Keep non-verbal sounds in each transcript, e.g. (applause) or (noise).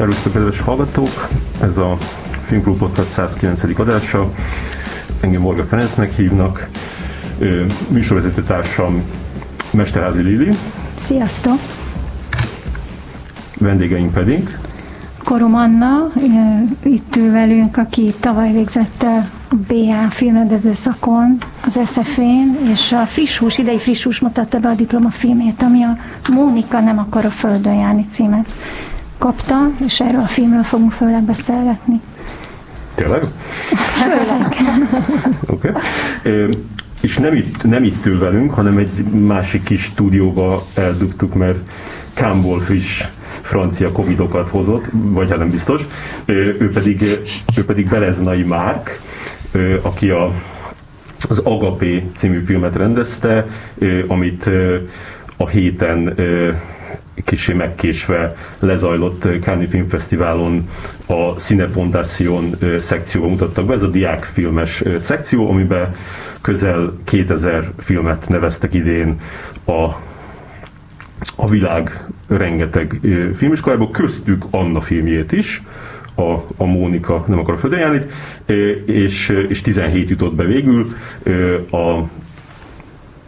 Szervusztok, kedves hallgatók! Ez a Filmklub Podcast 109. adása. Engem Morga Ferencnek hívnak. Műsorvezető társam Mesterházi Lili. Sziasztok! Vendégeink pedig Korom Anna, itt ül velünk, aki tavaly végzett a BA filmrendező szakon, az SF-én, és a friss hús, idei friss hús mutatta be a diplomafilmét, ami a Mónika nem akar a földön járni címet kapta, és erről a filmről fogunk főleg beszélgetni. Tényleg? Főleg. (laughs) Oké. Okay. És nem itt, nem itt ül velünk, hanem egy másik kis stúdióba eldugtuk, mert Campbell friss francia covidokat hozott, vagy hát nem biztos. Ő pedig, ő pedig Beleznai Márk, aki a, az Agapé című filmet rendezte, amit a héten kicsi megkésve lezajlott Cannes Filmfesztiválon a Cinefondation szekcióban mutattak be. Ez a diákfilmes szekció, amiben közel 2000 filmet neveztek idén a a világ rengeteg filmiskolából, köztük Anna filmjét is, a, a Mónika nem akar földön és, és 17 jutott be végül. A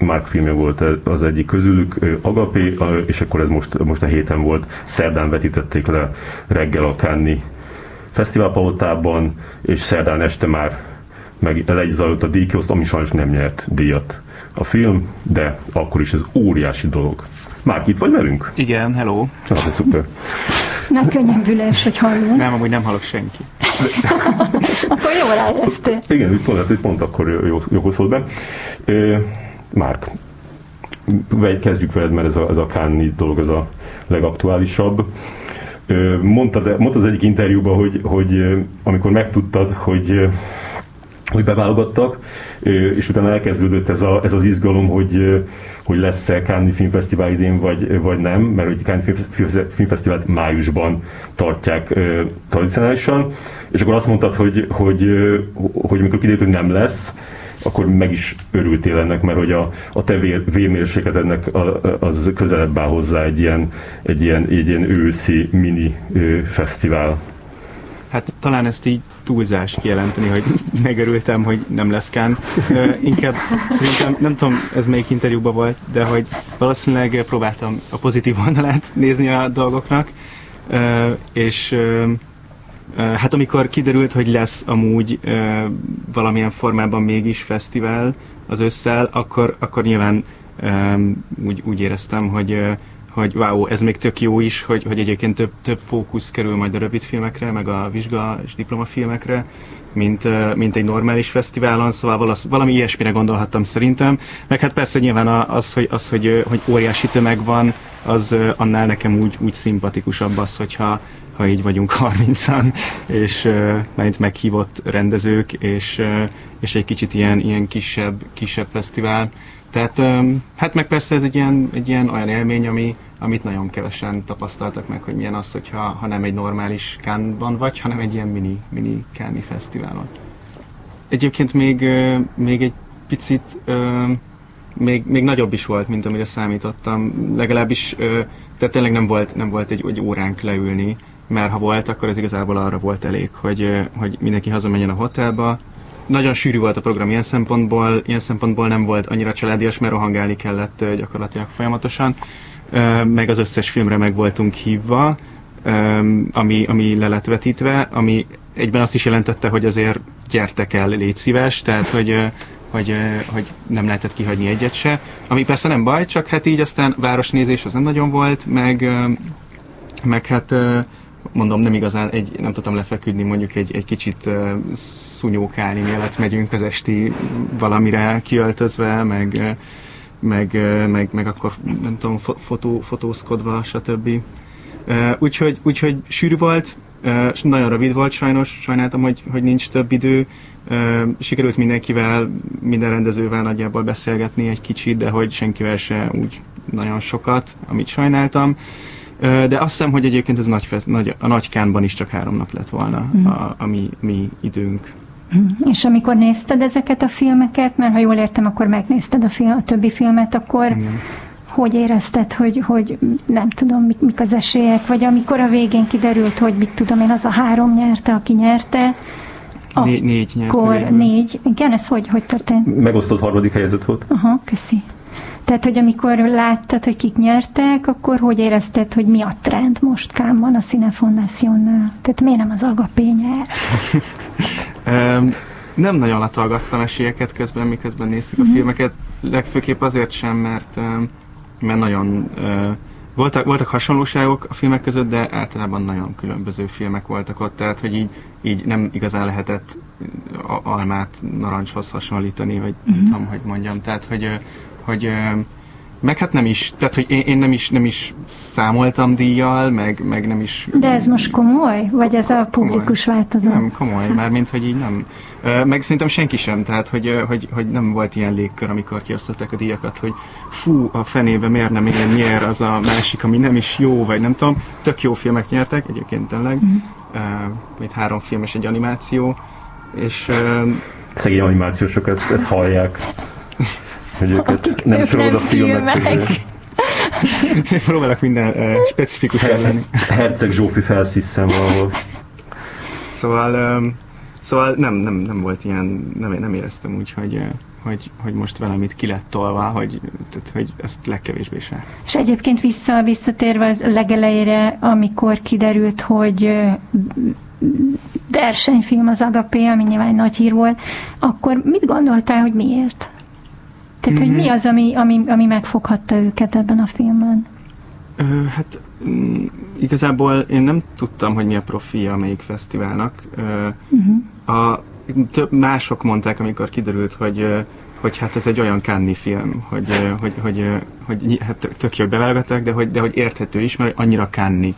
Mark filmje volt az egyik közülük, Agapé, és akkor ez most, most a héten volt. Szerdán vetítették le reggel a Cannes fesztiválpalotában, és szerdán este már meg le is zajlott a díjkioszt, ami sajnos nem nyert díjat a film, de akkor is ez óriási dolog. Márk, itt vagy velünk? Igen, hello. Ah, szuper. Nem könnyebbülés, hogy hallunk. Nem, amúgy nem hallok senki. (laughs) akkor jól ráéreztél. Igen, pont, hát, pont akkor jó, szólt be. Márk, kezdjük veled, mert ez a, ez a Kánni dolog ez a legaktuálisabb. Mondtad, mondtad az egyik interjúban, hogy, hogy amikor megtudtad, hogy hogy beválogattak, és utána elkezdődött ez, a, ez az izgalom, hogy, hogy lesz-e Cannes Filmfesztivál idén, vagy, vagy nem, mert hogy Cannes Filmfesztivált májusban tartják tradicionálisan, és akkor azt mondtad, hogy, hogy, hogy amikor kiderült, hogy nem lesz, akkor meg is örültél ennek, mert hogy a, a te vérmérsékletednek az közelebb áll hozzá egy ilyen, egy ilyen, egy ilyen őszi mini fesztivál. Hát talán ezt így túlzás kijelenteni, hogy megörültem, hogy nem lesz Kán. Inkább szerintem, nem tudom, ez melyik interjúban volt, de hogy valószínűleg próbáltam a pozitív oldalát nézni a dolgoknak, és hát amikor kiderült, hogy lesz amúgy valamilyen formában mégis fesztivál az ősszel, akkor, akkor nyilván úgy, úgy éreztem, hogy hogy wow, ez még tök jó is, hogy, hogy egyébként több, több fókusz kerül majd a rövid filmekre, meg a vizsga és diplomafilmekre, mint, mint egy normális fesztiválon, szóval valasz, valami ilyesmire gondolhattam szerintem. Meg hát persze nyilván az, hogy, az, hogy, hogy óriási tömeg van, az annál nekem úgy, úgy szimpatikusabb az, hogyha ha így vagyunk (laughs) 30-an, és uh, mert meghívott rendezők, és, és egy kicsit ilyen, ilyen kisebb, kisebb fesztivál. Tehát hát meg persze ez egy ilyen, egy ilyen olyan élmény, ami, amit nagyon kevesen tapasztaltak meg, hogy milyen az, hogyha ha nem egy normális kánban vagy, hanem egy ilyen mini, mini káni fesztiválon. Egyébként még, még egy picit még, még nagyobb is volt, mint amire számítottam. Legalábbis, tehát tényleg nem volt, nem volt egy, egy óránk leülni, mert ha volt, akkor ez igazából arra volt elég, hogy, hogy mindenki hazamenjen a hotelba, nagyon sűrű volt a program ilyen szempontból, ilyen szempontból nem volt annyira családias, mert rohangálni kellett gyakorlatilag folyamatosan, meg az összes filmre meg voltunk hívva, ami, ami le lett vetítve, ami egyben azt is jelentette, hogy azért gyertek el, légy szíves, tehát hogy, hogy, hogy nem lehetett kihagyni egyet se, ami persze nem baj, csak hát így aztán városnézés az nem nagyon volt, meg, meg hát mondom, nem igazán, egy, nem tudtam lefeküdni mondjuk egy, egy kicsit uh, szunyókálni, mielőtt megyünk az esti valamire kiöltözve, meg, meg, meg, meg akkor nem tudom, fotó, fotózkodva, stb. Uh, úgyhogy, úgyhogy sűrű volt, uh, nagyon rövid volt sajnos, sajnáltam, hogy, hogy nincs több idő. Uh, sikerült mindenkivel, minden rendezővel nagyjából beszélgetni egy kicsit, de hogy senkivel se úgy nagyon sokat, amit sajnáltam. Uh, de azt hiszem, hogy egyébként ez nagy, nagy, a nagykánban is csak három nap lett volna mm. a, a mi, mi időnk. Mm. És amikor nézted ezeket a filmeket, mert ha jól értem, akkor megnézted a, film, a többi filmet, akkor Igen. hogy érezted, hogy, hogy nem tudom, mik, mik az esélyek, vagy amikor a végén kiderült, hogy mit tudom én, az a három nyerte, aki nyerte, Né- négy nyert akkor négy, igen, ez hogy, hogy történt? Megosztott harmadik helyzet volt. Aha, köszi. Tehát, hogy amikor láttad, hogy kik nyertek, akkor hogy érezted, hogy mi a trend most Kámban a Cine Foundationnál? Tehát miért nem az Agapé nyer? (laughs) Nem nagyon latolgattam esélyeket közben, miközben néztük a filmeket, legfőképp azért sem, mert, mert nagyon voltak, voltak hasonlóságok a filmek között, de általában nagyon különböző filmek voltak ott, tehát hogy így, így nem igazán lehetett almát narancshoz hasonlítani, vagy nem tudom, hogy mondjam, tehát hogy, hogy meg hát nem is, tehát hogy én, én nem is nem is számoltam díjjal, meg, meg nem is De ez most komoly? Vagy ez a publikus változat? nem, komoly, mármint, hogy így nem. Meg szerintem senki sem, tehát, hogy, hogy, hogy nem volt ilyen légkör, amikor kiosztották a díjakat, hogy fú, a fenébe miért nem ilyen nyer az a másik, ami nem is jó, vagy nem tudom. Tök jó filmek nyertek, egyébként tényleg. Mhm. Uh, itt három film és egy animáció. És Szegény animációsok ezt, ezt hallják. (laughs) Hogy őket Akik nem sorolod a nem filmek filmek. (laughs) próbálok minden uh, specifikus lenni. Herceg Zsófi felszíszem valahol. Szóval, um, szóval nem, nem, nem volt ilyen, nem, nem éreztem úgy, hogy, hogy, hogy most velem itt ki lett tolva, hogy, tehát, hogy ezt legkevésbé se. És egyébként vissza, visszatérve az legelejére, amikor kiderült, hogy versenyfilm az Agapé, ami nyilván egy nagy hír volt, akkor mit gondoltál, hogy miért? Tehát, hogy mi az, ami, ami, ami megfoghatta őket ebben a filmben? Ö, hát mm, igazából én nem tudtam, hogy mi a profilja melyik fesztiválnak. Ö, Uh-huh. a, több, mások mondták, amikor kiderült, hogy hogy hát ez egy olyan Cannes film, hogy, hogy, hogy, hogy, hát tök- tök jó, hogy beválogatták, de hogy, de hogy érthető is, mert annyira Cannes.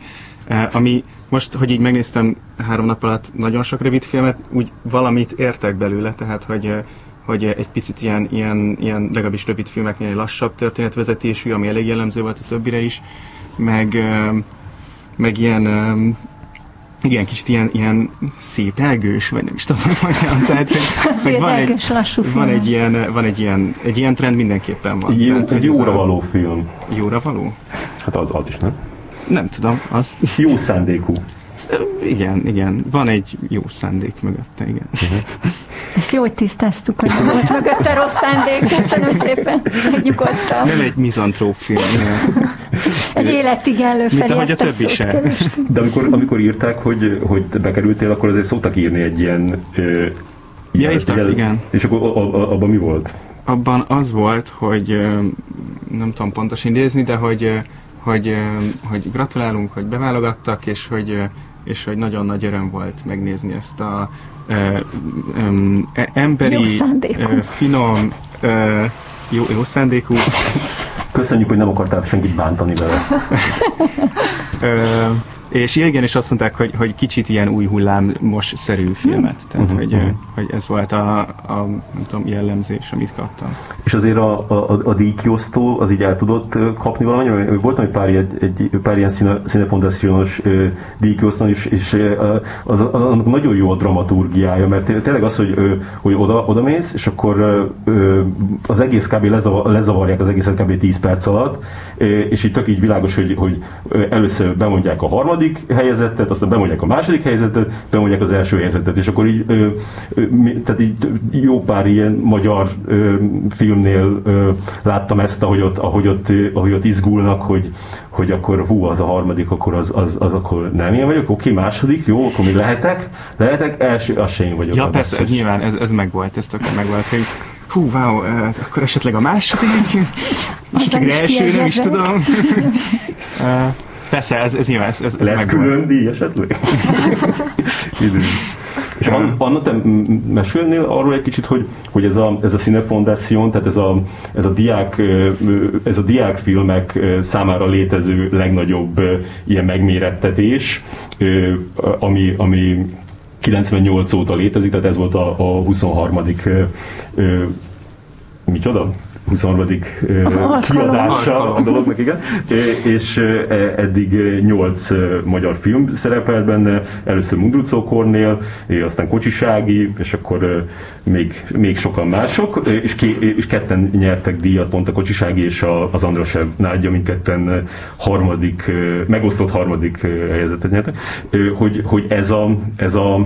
Ami most, hogy így megnéztem három nap alatt nagyon sok rövid filmet, úgy valamit értek belőle, tehát hogy hogy egy picit ilyen, ilyen, ilyen legalábbis rövid filmeknél lassabb történetvezetésű, ami elég jellemző volt a többire is, meg, meg ilyen, igen, kicsit ilyen, ilyen szépelgős, vagy nem is tudom, (laughs) hogy mondjam. Tehát, hogy, (laughs) hogy van, egy, lassú van, film. egy ilyen, van egy ilyen, egy ilyen trend mindenképpen van. Egy, jó, Tehát, egy jóra a- való film. Jóra való? Hát az, az is, nem? Nem tudom, az, Jó szándékú. Igen, igen, van egy jó szándék mögötte, igen. (laughs) Ezt jó, hogy tisztáztuk, hogy nem volt mögötte rossz szándék. Köszönöm szépen, megnyugodtam. Nem egy mizantróp film. Egy életig elő Mint felé ahogy a ezt a többi se. De amikor, amikor írták, hogy, hogy te bekerültél, akkor azért szoktak írni egy ilyen... Ö, Ja, írtak, igen. És akkor a- a- a- abban mi volt? Abban az volt, hogy nem tudom pontosan idézni, de hogy, hogy, hogy gratulálunk, hogy beválogattak, és hogy, és hogy nagyon nagy öröm volt megnézni ezt a ö, öm, e- emberi, ö, finom, ö, jó, jó szándékú, Köszönjük, hogy nem akartál senkit bántani vele. Ö, és igen, és azt mondták, hogy, hogy kicsit ilyen új hullámos szerű filmet. Tehát, Mhm, hogy, mhm. hogy ez volt a, a nem tudom, jellemzés, amit kaptam. És azért a, a, a díjkiosztó az így el tudott kapni valamennyi? Voltam egy pár, ilyen- egy, pár ilyen színe, színefondációs díjkiosztón, és, és az, annak nagyon jó a dramaturgiája, mert té- tényleg az, hogy, hogy oda, oda mész, és akkor az egész kb. Lezavar, lezavarják az egészet kb. 10 perc alatt, és így tök így világos, hogy, hogy először bemondják a harmadik helyezettet, aztán bemondják a második helyezettet, bemondják az első helyezettet, és akkor így, ö, ö, mi- tehát így jó pár ilyen magyar ö, filmnél ö, láttam ezt, ahogy ott, ahogy ott, ahogy ott izgulnak, hogy, hogy akkor hú, az a harmadik, akkor az, az, az akkor nem én vagyok, oké, második, jó, akkor mi lehetek, lehetek, első, az se én vagyok. Ja, persze, ez biztos. nyilván, ez, ez megvolt, ez tökéletesen megvolt, hogy hú, wow, eh, akkor esetleg a második, esetleg első, nem is tudom. (laughs) Persze, ez, ez nyilván, ez, ez ez Lesz megvolt. külön díj esetleg? (laughs) És An- Anna, te mesélnél arról egy kicsit, hogy, hogy ez a, ez a Cine Foundation, tehát ez a, ez a, diák, ez a diákfilmek számára létező legnagyobb ilyen megmérettetés, ami, ami 98 óta létezik, tehát ez volt a, a 23. Ö, ö, micsoda? 23. kiadása a dolognak, igen. És eddig 8 magyar film szerepelt benne, először Mundrucó Kornél, aztán Kocsisági, és akkor még, még sokan mások, és, ké, és ketten nyertek díjat, pont a Kocsisági és az Andrasev Nádja, mindketten harmadik, megosztott harmadik helyezetet nyertek, hogy, hogy ez a, ez a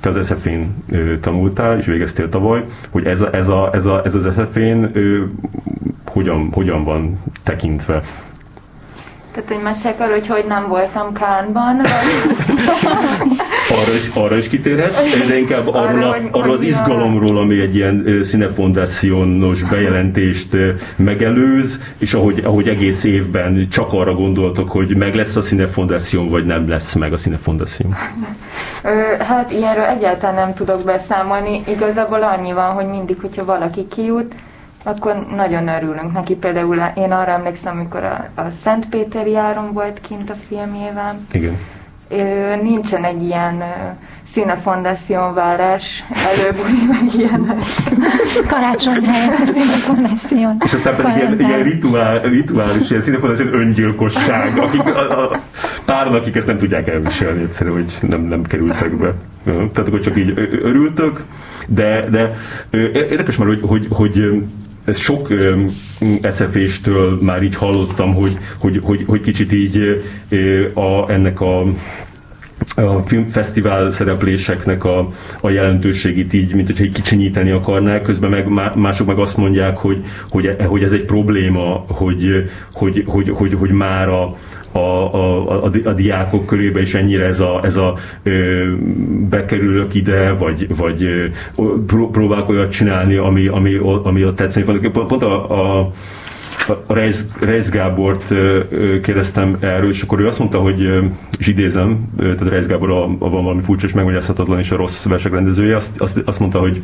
te az SZF-én tanultál, és végeztél tavaly, hogy ez, a, ez, a, ez, a, ez az SZF-én hogyan, hogyan van tekintve? Tehát, hogy mesék arról, hogy hogy nem voltam Kánban, vagy... arra, is, arra is kitérhetsz, de inkább arról, arra, hogy, arról az izgalomról, ami egy ilyen színefondációnos bejelentést megelőz, és ahogy, ahogy egész évben csak arra gondoltok, hogy meg lesz a színefondáció, vagy nem lesz meg a színefondáció. Hát ilyenről egyáltalán nem tudok beszámolni. Igazából annyi van, hogy mindig, hogyha valaki kijut, akkor nagyon örülünk neki. Például én arra emlékszem, amikor a, a Szentpéteri járon volt kint a filmjében. Igen. Nincsen egy ilyen Színefondáción várás, előbúli meg ilyenek. Karácsony helyett a Színefondáción. És aztán pedig ilyen, ilyen rituál, rituális, ilyen Színefondáción öngyilkosság, akik, a, a, páran, akik ezt nem tudják elviselni egyszerűen, hogy nem, nem kerültek be. Tehát akkor csak így örültök, de, de érdekes már, hogy, hogy, hogy ez sok eszeféstől már így hallottam, hogy, hogy, hogy, hogy kicsit így a, ennek a a filmfesztivál szerepléseknek a, a jelentőségét így, mint hogyha így kicsinyíteni akarnák, közben meg mások meg azt mondják, hogy, hogy, hogy ez egy probléma, hogy, hogy, hogy, hogy, hogy már a, a, a, a, a diákok körébe is ennyire ez a, ez a ö, bekerülök ide, vagy, vagy ö, próbálok olyat csinálni, ami, ami, ami ott tetszeni. Pont a a Reis, Reis Gábort kérdeztem erről, és akkor ő azt mondta, hogy, és idézem, tehát Reis Gábor a, a van valami furcsa és megmagyarázhatatlan és a rossz versek rendezője, azt, azt, azt mondta, hogy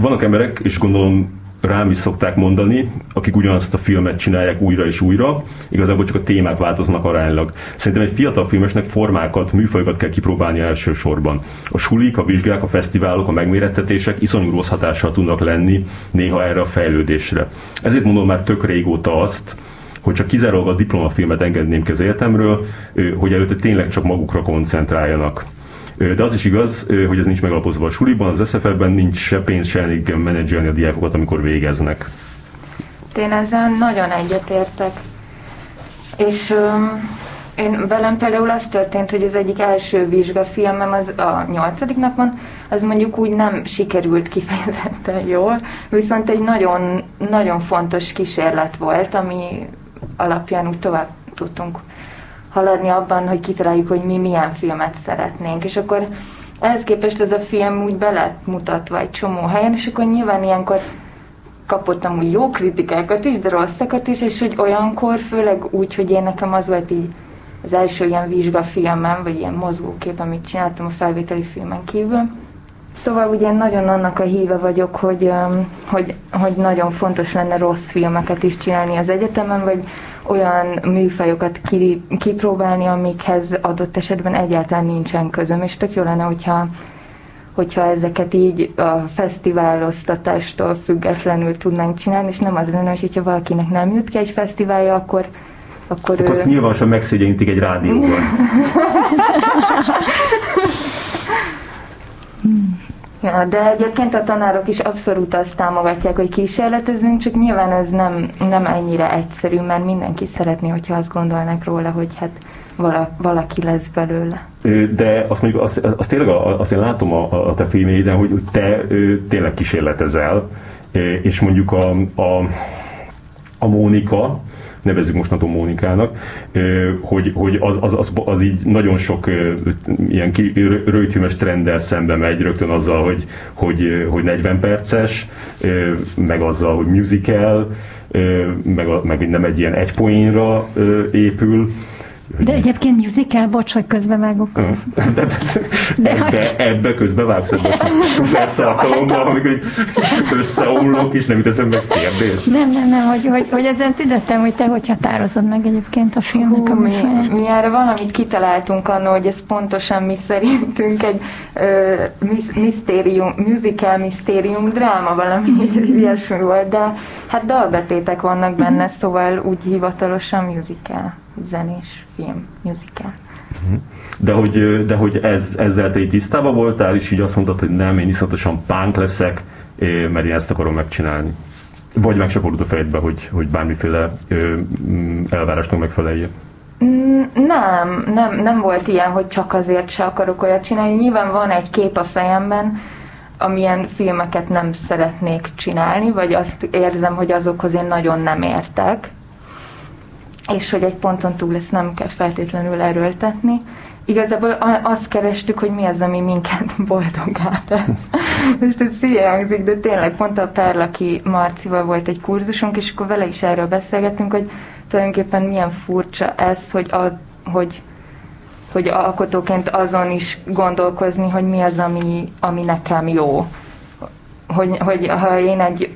vannak emberek, és gondolom rám is szokták mondani, akik ugyanazt a filmet csinálják újra és újra, igazából csak a témák változnak aránylag. Szerintem egy fiatal filmesnek formákat, műfajokat kell kipróbálni elsősorban. A sulik, a vizsgák, a fesztiválok, a megmérettetések iszonyú rossz hatással tudnak lenni néha erre a fejlődésre. Ezért mondom már tök régóta azt, hogy csak kizárólag a diplomafilmet engedném ki az életemről, hogy előtte tényleg csak magukra koncentráljanak. De az is igaz, hogy ez nincs megalapozva a suliban, az SFF-ben nincs se pénz, se elég menedzselni a diákokat, amikor végeznek. Én ezzel nagyon egyetértek. És um, én velem például az történt, hogy az egyik első vizsgafilmem, az a nyolcadiknak van, az mondjuk úgy nem sikerült kifejezetten (laughs) jól, viszont egy nagyon, nagyon fontos kísérlet volt, ami alapján úgy tovább tudtunk haladni abban, hogy kitaláljuk, hogy mi milyen filmet szeretnénk. És akkor ehhez képest ez a film úgy be mutatva egy csomó helyen, és akkor nyilván ilyenkor kapottam úgy jó kritikákat is, de rosszakat is, és hogy olyankor, főleg úgy, hogy én nekem az volt így az első ilyen vizsgafilmem, vagy ilyen mozgókép, amit csináltam a felvételi filmen kívül. Szóval ugye én nagyon annak a híve vagyok, hogy, hogy, hogy nagyon fontos lenne rossz filmeket is csinálni az egyetemen, vagy olyan műfajokat kipróbálni, amikhez adott esetben egyáltalán nincsen közöm, és tök jó lenne, hogyha hogyha ezeket így a fesztiváloztatástól függetlenül tudnánk csinálni, és nem az lenne, hogy hogyha valakinek nem jut ki egy fesztiválja, akkor akkor, akkor ő... azt nyilvánosan megszégyenítik egy rádióban. (laughs) (laughs) (laughs) Ja, de egyébként a tanárok is abszolút azt támogatják, hogy kísérletezünk, csak nyilván ez nem, nem ennyire egyszerű, mert mindenki szeretné, hogyha azt gondolnak róla, hogy hát valaki lesz belőle. De azt mondjuk, azt, azt tényleg azt én látom a, a te filmjeiden, hogy te tényleg kísérletezel, és mondjuk a, a, a Mónika, nevezzük mostantól Mónikának, hogy, hogy az, az, az, az így nagyon sok ilyen rövidfilmes trenddel szembe megy rögtön azzal, hogy, hogy, hogy 40 perces, meg azzal, hogy musical, meg, meg nem egy ilyen egy poénra épül, De egyébként musical, bocs, hogy közbevágok. De, de, de, de ebbe közbevágsz ebbe a szuper tartalomba, amikor összeomlok, és nem jut eszembe kérdés. Nem, nem, nem, hogy, hogy, hogy ezen tüdöttem, hogy te hogy határozod meg egyébként a filmnek Hú, a mi, mi erre valamit kitaláltunk annó, hogy ez pontosan mi szerintünk egy ö, misztérium, musical misztérium dráma valami (laughs) ilyesmi volt, de hát dalbetétek vannak benne, szóval úgy hivatalosan musical zenés film, musical. De hogy, de hogy ez, ezzel te így tisztában voltál, és így azt mondtad, hogy nem, én iszonyatosan pánk leszek, mert én ezt akarom megcsinálni. Vagy meg se fordult a fejedbe, hogy, hogy bármiféle mm, elvárásnak megfelelje? Mm, nem, nem, nem volt ilyen, hogy csak azért se akarok olyat csinálni. Nyilván van egy kép a fejemben, amilyen filmeket nem szeretnék csinálni, vagy azt érzem, hogy azokhoz én nagyon nem értek, és hogy egy ponton túl ezt nem kell feltétlenül erőltetni. Igazából azt kerestük, hogy mi az, ami minket (laughs) boldogá tesz. Most ez szíje hangzik, de tényleg pont a Perlaki Marcival volt egy kurzusunk, és akkor vele is erről beszélgettünk, hogy tulajdonképpen milyen furcsa ez, hogy, a, hogy, hogy alkotóként azon is gondolkozni, hogy mi az, ami, ami nekem jó hogy, hogy ha én egy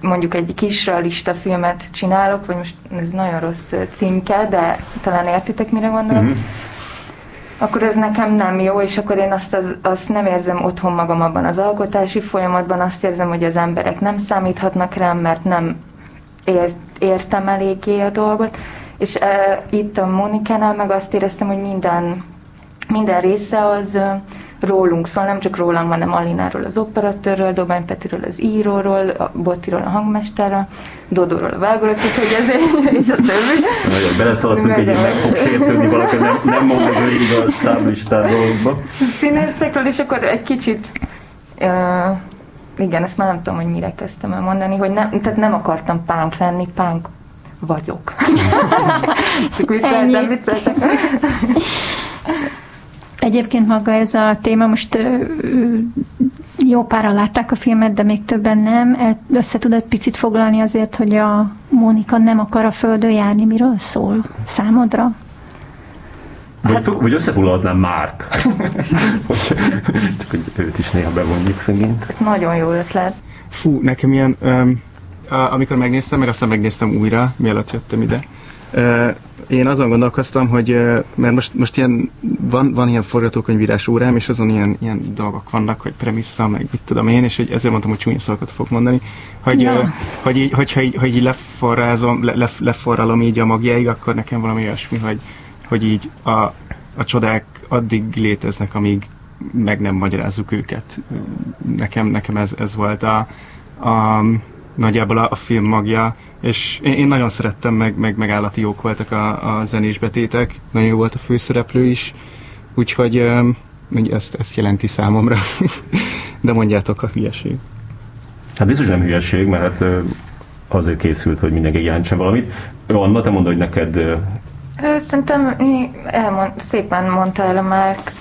mondjuk egy kis realista filmet csinálok, vagy most ez nagyon rossz címke, de talán értitek, mire gondolok, mm-hmm. akkor ez nekem nem jó, és akkor én azt, az, azt nem érzem otthon magam abban az alkotási folyamatban, azt érzem, hogy az emberek nem számíthatnak rám, mert nem ért, értem eléggé a dolgot, és e, itt a Monikánál meg azt éreztem, hogy minden, minden része az rólunk szól, nem csak rólam, hanem Alináról, az operatőrről, Dobány Petiről, az íróról, a Bottiról, a hangmesterről, Dodóról, a vágóról, hogy ez egy, (laughs) és a többi. Nagyon beleszaladtunk egy meg fog sértődni valaki, nem, nem mond az végig a stáblistán dolgokba. Színészekről, és akkor egy kicsit uh, igen, ezt már nem tudom, hogy mire kezdtem el mondani, hogy nem, tehát nem akartam pánk lenni, pánk vagyok. (laughs) Csak vicceltem, vicceltem. (laughs) Egyébként maga ez a téma, most jó pára látták a filmet, de még többen nem. Össze tudod picit foglalni azért, hogy a Mónika nem akar a földön járni, miről szól számodra? Vagy, hát, vagy összefoglalhatnám már. (laughs) hogy, hogy őt is néha bevonjuk szegényt. Ez nagyon jó ötlet. Fú, nekem ilyen, um, amikor megnéztem, meg aztán megnéztem újra, mielőtt jöttem ide, uh, én azon gondolkoztam, hogy mert most, most ilyen, van, van ilyen forgatókönyvírás órám, és azon ilyen, ilyen dolgok vannak, hogy premissza, meg mit tudom én, és hogy ezért mondtam, hogy csúnya szavakat fog mondani, hogy, ja. hogy így, hogyha így, hogy így leforrázom, le, le, leforralom így a magjáig, akkor nekem valami olyasmi, hogy, hogy így a, a csodák addig léteznek, amíg meg nem magyarázzuk őket. Nekem, nekem ez, ez volt a, a nagyjából a, a film magja, és én, én nagyon szerettem, meg, meg, meg állati jók voltak a, a zenés betétek, nagyon jó volt a főszereplő is, úgyhogy um, ezt, ezt jelenti számomra. (laughs) De mondjátok a hülyeség. Hát biztos nem hülyeség, mert hát azért készült, hogy mindenki jelentsen valamit. Anna, te mondod, hogy neked... Szerintem elmond, szépen mondta el a Márk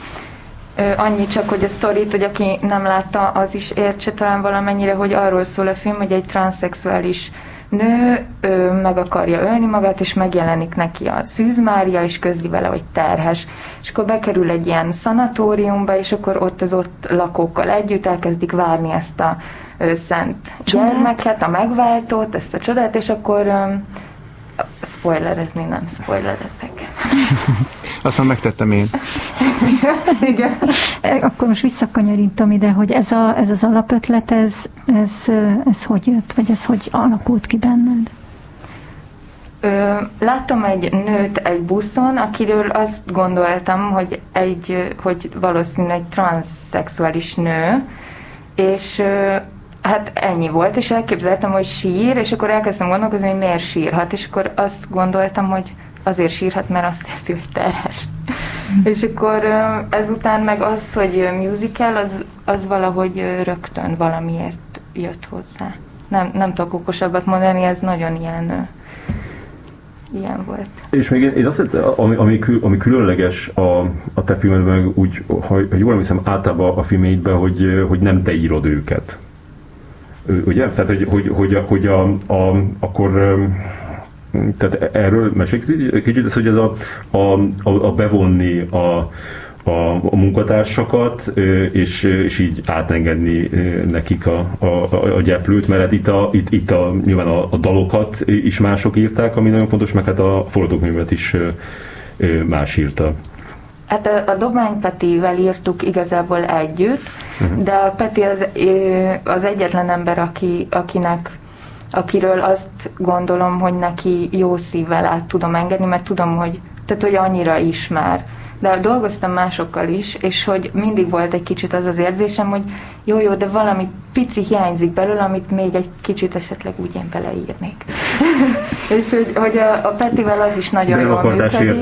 annyi csak, hogy a sztorit, hogy aki nem látta, az is értse talán valamennyire, hogy arról szól a film, hogy egy transzexuális nő ő meg akarja ölni magát, és megjelenik neki a Szűz Mária, és közli vele, hogy terhes. És akkor bekerül egy ilyen szanatóriumba, és akkor ott az ott lakókkal együtt elkezdik várni ezt a ő, szent Csodát. gyermeket, a megváltót, ezt a csodát, és akkor spoilerezni nem spoilerezek. (laughs) Azt már megtettem én. (laughs) Igen. Akkor most visszakanyarítom ide, hogy ez, a, ez az alapötlet, ez, ez, ez hogy jött, vagy ez hogy alakult ki benned? Ö, láttam egy nőt egy buszon, akiről azt gondoltam, hogy, egy, hogy valószínűleg egy transzszexuális nő, és Hát ennyi volt, és elképzeltem, hogy sír, és akkor elkezdtem gondolkozni, hogy miért sírhat, és akkor azt gondoltam, hogy azért sírhat, mert azt teszi, hogy terhes. És akkor ezután meg az, hogy musical, az, az valahogy rögtön valamiért jött hozzá. Nem, nem tudok okosabbat mondani, ez nagyon ilyen ilyen volt. És még én azt ami, ami, ami különleges a, a te filmedben, úgy, ha, ha jól emlékszem, általában a filmjeidben, hogy, hogy nem te írod őket ugye? Tehát, hogy, hogy, hogy, hogy a, a, akkor tehát erről mesélsz egy kicsit, ez, hogy ez a, a, a, a bevonni a, a, a munkatársakat, és, és így átengedni nekik a, a, a gyeplőt, mert hát itt, a, itt, itt a, nyilván a, a dalokat is mások írták, ami nagyon fontos, meg hát a forgatókönyvet is más írta. Hát a, a Domány Petivel írtuk igazából együtt, uh-huh. de a Peti az, az egyetlen ember, aki, akinek akiről azt gondolom, hogy neki jó szívvel át tudom engedni, mert tudom, hogy, tehát, hogy annyira ismer. De dolgoztam másokkal is, és hogy mindig volt egy kicsit az az érzésem, hogy jó, jó, de valami pici hiányzik belőle, amit még egy kicsit esetleg úgy én beleírnék. (laughs) és hogy, hogy a, a Petivel az is nagyon de jól működik.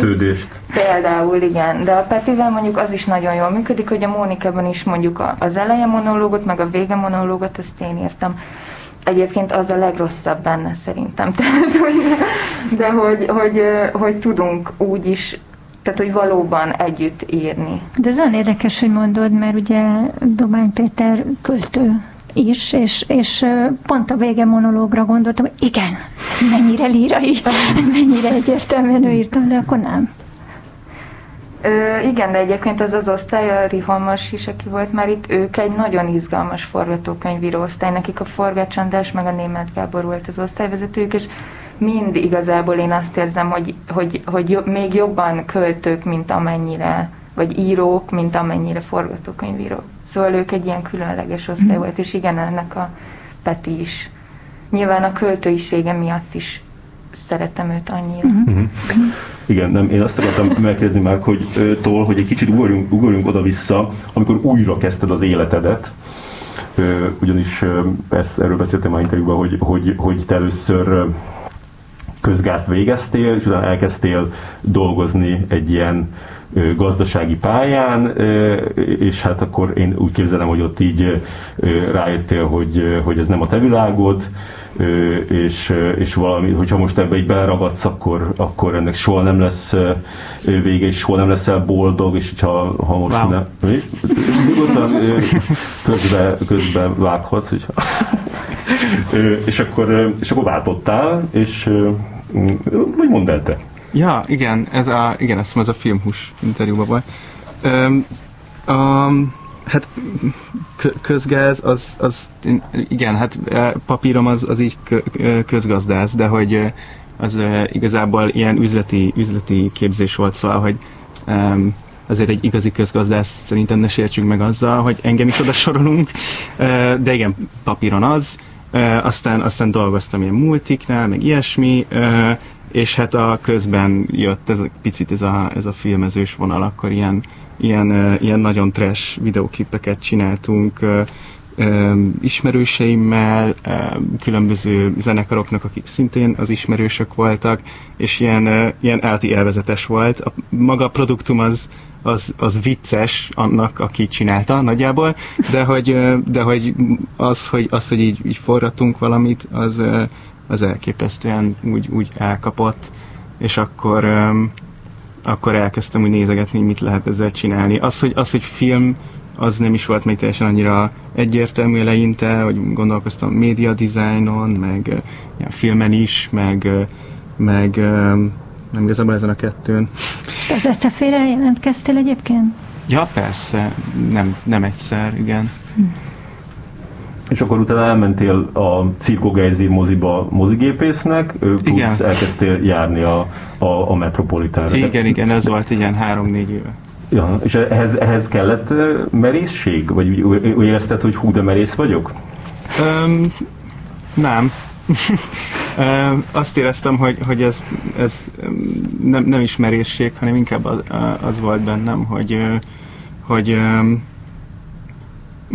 Például, igen. De a Petivel mondjuk az is nagyon jól működik, hogy a Mónikában is mondjuk az eleje monológot, meg a vége monológot, ezt én írtam egyébként az a legrosszabb benne szerintem. (laughs) Tehát, hogy, de hogy, hogy, hogy tudunk úgy is tehát, hogy valóban együtt írni. De ez olyan érdekes, hogy mondod, mert ugye Domány Péter költő is, és, és pont a vége monológra gondoltam, hogy igen, ez mennyire lírai, ez mennyire egyértelműen ő írtam, de akkor nem. Ö, igen, de egyébként az az osztály, a Rihalmas is, aki volt már itt, ők egy nagyon izgalmas forgatókönyvíró osztály, nekik a Forgács András meg a Német Gábor volt az osztályvezetők, és mind igazából én azt érzem, hogy, hogy, hogy jobb, még jobban költők, mint amennyire, vagy írók, mint amennyire forgatókönyvírók. Szóval ők egy ilyen különleges osztály mm. volt, és igen, ennek a Peti is. Nyilván a költőisége miatt is szeretem őt annyira. Mm-hmm. Igen, nem, én azt akartam megkérdezni már, hogy tól, hogy egy kicsit ugorjunk, ugorjunk oda-vissza, amikor újra kezdted az életedet, ugyanis ezt, erről beszéltem már interjúban, hogy, hogy, hogy te először közgázt végeztél, és utána elkezdtél dolgozni egy ilyen gazdasági pályán, és hát akkor én úgy képzelem, hogy ott így rájöttél, hogy, hogy ez nem a te világod, és, és valami, hogyha most ebbe így beleragadsz, akkor, akkor ennek soha nem lesz vége, és soha nem leszel boldog, és hogyha ha most wow. nem... Nyugodtan közbe, közbe vághatsz, hogyha... és, akkor, és akkor váltottál, és vagy mondd el te. Ja, igen, ez a, igen, azt mondom, ez a filmhús interjúban volt. Um, um, hát közgáz, az, az, igen, hát e, papírom az, az így közgazdász, de hogy az igazából ilyen üzleti, üzleti képzés volt, szóval, hogy um, azért egy igazi közgazdász szerintem ne sértsünk meg azzal, hogy engem is oda sorolunk, de igen, papíron az, aztán, aztán dolgoztam ilyen multiknál, meg ilyesmi, és hát a közben jött ez picit ez a, ez a filmezős vonal, akkor ilyen, ilyen, ilyen nagyon trash videóklippeket csináltunk ismerőseimmel, különböző zenekaroknak, akik szintén az ismerősök voltak, és ilyen, ilyen elti elvezetes volt. A, maga a produktum az, az, az vicces annak, aki csinálta nagyjából, de hogy, de hogy az, hogy, az, hogy így, így forratunk valamit, az, az elképesztően úgy, úgy elkapott, és akkor, akkor elkezdtem úgy nézegetni, hogy mit lehet ezzel csinálni. Az, hogy, az, hogy film, az nem is volt még teljesen annyira egyértelmű eleinte, hogy gondolkoztam média designon, meg ilyen filmen is, meg, meg nem igazából ezen a kettőn. És az SZF-re jelentkeztél egyébként? Ja, persze, nem, nem egyszer, igen. Hm. És akkor utána elmentél a Cirko Gejzi moziba mozigépésznek, plusz igen. elkezdtél járni a, a, a Metropolitánra. Igen, igen, ez volt igen három-négy éve. Ja, és ehhez, ehhez kellett merészség? Vagy úgy érezted, hogy hú, de merész vagyok? Um, nem. (laughs) Azt éreztem, hogy, hogy ez, ez nem, nem is merészség, hanem inkább az, az volt bennem, hogy, hogy,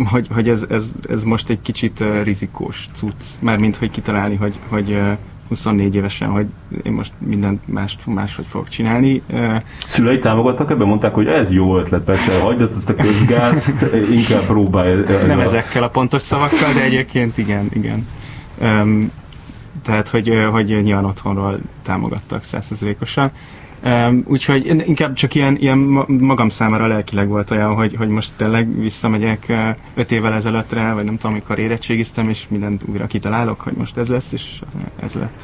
hogy, hogy ez, ez, ez most egy kicsit rizikós cucc, mármint hogy kitalálni, hogy, hogy 24 évesen, hogy én most mindent más, máshogy fogok csinálni. Szülei támogattak ebben? Mondták, hogy ez jó ötlet, persze, hagyd ezt a közgázt, inkább próbálj. Nem a... ezekkel a pontos szavakkal, de egyébként igen, igen. Um, tehát, hogy, hogy nyilván otthonról támogattak százszerzelékosan. Úgyhogy inkább csak ilyen, ilyen magam számára lelkileg volt olyan, hogy, hogy most tényleg visszamegyek uh, öt évvel ezelőttre, vagy nem tudom, amikor érettségiztem, és mindent újra kitalálok, hogy most ez lesz, és ez lett.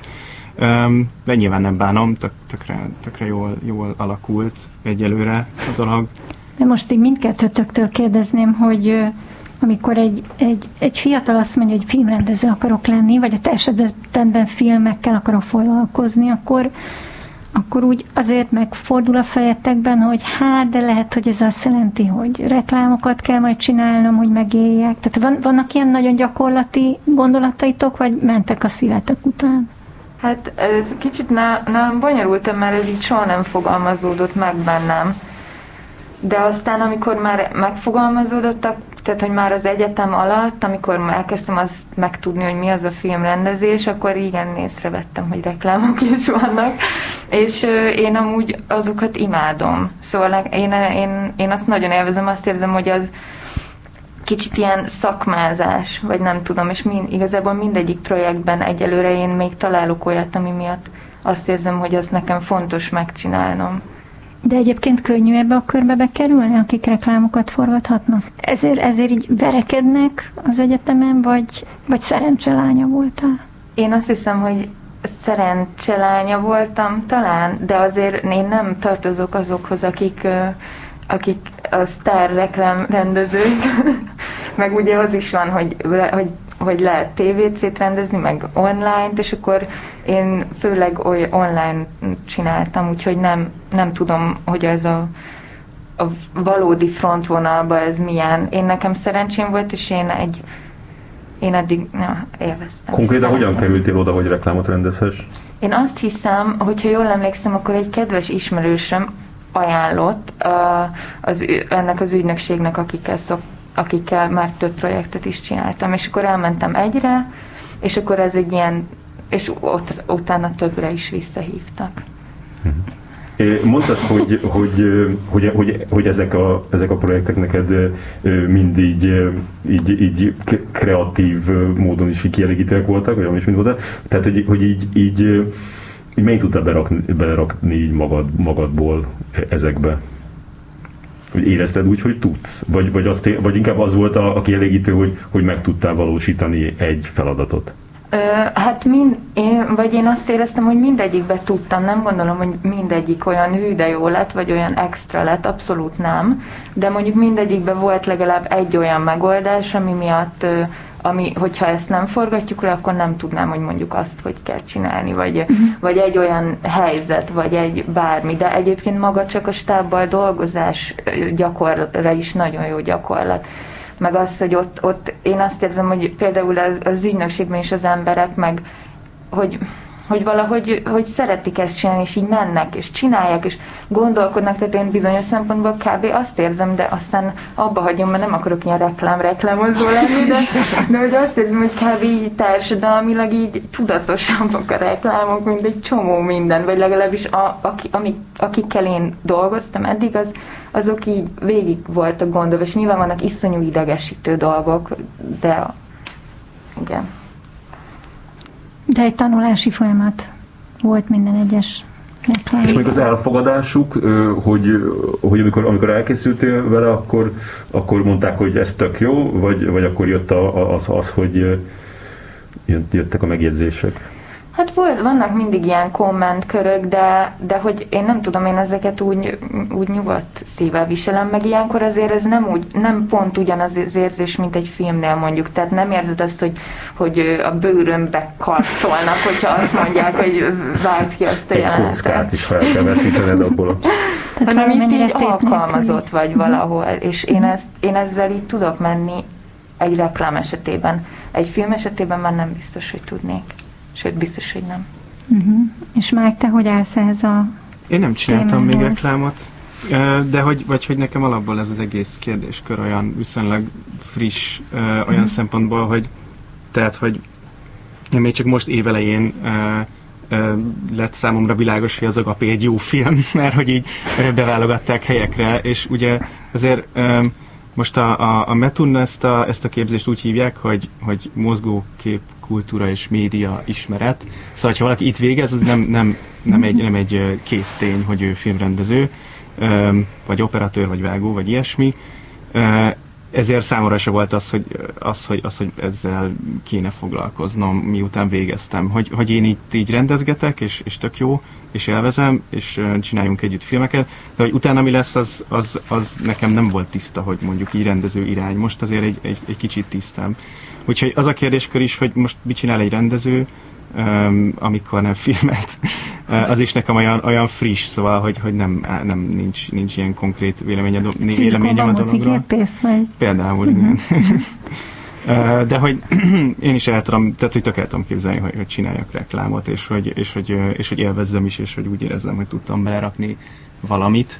Um, de nyilván nem bánom, tök, tökre, tökre jól, jól alakult egyelőre a dolog. De most így mindkettőtöktől kérdezném, hogy amikor egy, egy, egy fiatal azt mondja, hogy filmrendező akarok lenni, vagy a te esetben filmekkel akarok foglalkozni, akkor, akkor úgy azért megfordul a fejetekben, hogy hát, de lehet, hogy ez azt jelenti, hogy reklámokat kell majd csinálnom, hogy megéljek. Tehát van, vannak ilyen nagyon gyakorlati gondolataitok, vagy mentek a szívetek után? Hát ez kicsit nem bonyolultam, mert ez így soha nem fogalmazódott meg bennem. De aztán, amikor már megfogalmazódottak, tehát, hogy már az egyetem alatt, amikor elkezdtem azt megtudni, hogy mi az a filmrendezés, akkor igen, észrevettem, hogy reklámok is vannak, és én amúgy azokat imádom. Szóval én, én, én azt nagyon élvezem, azt érzem, hogy az kicsit ilyen szakmázás, vagy nem tudom, és mind, igazából mindegyik projektben egyelőre én még találok olyat, ami miatt azt érzem, hogy azt nekem fontos megcsinálnom. De egyébként könnyű ebbe a körbe bekerülni, akik reklámokat forgathatnak? Ezért, ezért így verekednek az egyetemen, vagy, vagy szerencselánya voltál? Én azt hiszem, hogy szerencselánya voltam talán, de azért én nem tartozok azokhoz, akik, akik a sztár reklám rendezők, (laughs) meg ugye az is van, hogy, hogy hogy lehet TVC-t rendezni, meg online-t, és akkor én főleg oly online csináltam, úgyhogy nem, nem tudom, hogy ez a, a valódi frontvonalba ez milyen. Én nekem szerencsém volt, és én egy én eddig na, élveztem. Konkrétan hogyan kerültél oda, hogy reklámot rendezhess? Én azt hiszem, hogyha jól emlékszem, akkor egy kedves ismerősöm ajánlott uh, az, ennek az ügynökségnek, akikkel szok, akikkel már több projektet is csináltam, és akkor elmentem egyre, és akkor ez egy ilyen, és ott, utána többre is visszahívtak. Mondtad, hogy, hogy, hogy, hogy, hogy ezek, a, ezek a projektek neked mind így, így, így kreatív módon is kielégítőek voltak, vagy is mind voltak. Tehát, hogy, hogy így, így, így mennyit tudtál berakni, berakni így magad, magadból ezekbe? hogy érezted úgy, hogy tudsz? Vagy, vagy, azt, vagy inkább az volt a, a kielégítő, hogy, hogy meg tudtál valósítani egy feladatot? Ö, hát mind, én, vagy én azt éreztem, hogy mindegyikbe tudtam, nem gondolom, hogy mindegyik olyan hű, de jó lett, vagy olyan extra lett, abszolút nem, de mondjuk mindegyikbe volt legalább egy olyan megoldás, ami miatt ami, hogyha ezt nem forgatjuk le, akkor nem tudnám, hogy mondjuk azt, hogy kell csinálni, vagy, uh-huh. vagy egy olyan helyzet, vagy egy bármi, de egyébként maga csak a stábbal dolgozás gyakorra is nagyon jó gyakorlat. Meg az, hogy ott, ott én azt érzem, hogy például az, az ügynökségben is az emberek, meg hogy hogy valahogy hogy szeretik ezt csinálni, és így mennek, és csinálják, és gondolkodnak, tehát én bizonyos szempontból kb. azt érzem, de aztán abba hagyom, mert nem akarok ilyen reklám reklámozó lenni, de, de hogy azt érzem, hogy kb. így társadalmilag így tudatosabbak a reklámok, mint egy csomó minden, vagy legalábbis a, aki, amik, akikkel én dolgoztam eddig, az, azok így végig voltak gondolva, és nyilván vannak iszonyú idegesítő dolgok, de igen. De egy tanulási folyamat volt minden egyes reklám. És még az elfogadásuk, hogy, hogy amikor, amikor elkészültél vele, akkor, akkor mondták, hogy ez tök jó, vagy, vagy akkor jött az, az, hogy jöttek a megjegyzések? Hát volt, vannak mindig ilyen kommentkörök, de, de hogy én nem tudom, én ezeket úgy, úgy nyugodt szívvel viselem, meg ilyenkor azért ez nem, úgy, nem pont ugyanaz az érzés, mint egy filmnél mondjuk. Tehát nem érzed azt, hogy, hogy a bőrömbe karcolnak, hogyha azt mondják, hogy várt ki azt a egy jelenetet. kockát is fel kell veszítened abból. (laughs) Hanem itt így alkalmazott vagy valahol, és én, ezt, én ezzel így tudok menni egy reklám esetében. Egy film esetében már nem biztos, hogy tudnék. Sőt, biztos, hogy nem. Uh-huh. És Mike, te hogy állsz ehhez a Én nem csináltam témához? még reklámot, de hogy, vagy hogy nekem alapból ez az egész kérdéskör olyan viszonylag friss, olyan uh-huh. szempontból, hogy tehát, hogy én még csak most évelején lett számomra világos, hogy az Agapé egy jó film, (laughs) mert hogy így beválogatták helyekre, és ugye azért most a, a, a Metun ezt a, ezt a képzést úgy hívják, hogy, hogy mozgókép kultúra és média ismeret. Szóval, ha valaki itt végez, az nem, nem, nem, egy, nem egy kész tény, hogy ő filmrendező, vagy operatőr, vagy vágó, vagy ilyesmi. Ezért számomra se volt az hogy, az, hogy, az, hogy ezzel kéne foglalkoznom, miután végeztem. Hogy, hogy én itt így rendezgetek, és, és tök jó, és élvezem, és csináljunk együtt filmeket, de hogy utána mi lesz, az, az, az nekem nem volt tiszta, hogy mondjuk így rendező irány. Most azért egy, egy, egy kicsit tisztám. Úgyhogy az a kérdéskör is, hogy most mit csinál egy rendező, um, amikor nem filmet, az is nekem olyan, olyan friss, szóval, hogy, hogy nem, nem nincs, nincs ilyen konkrét véleményem, véleményem a dologról. Például, uh-huh. igen. De hogy (clears throat) én is el tudom, tehát hogy tök el tudom képzelni, hogy, hogy csináljak reklámot, és hogy, és, hogy, és hogy élvezzem is, és hogy úgy érezzem, hogy tudtam belerakni valamit,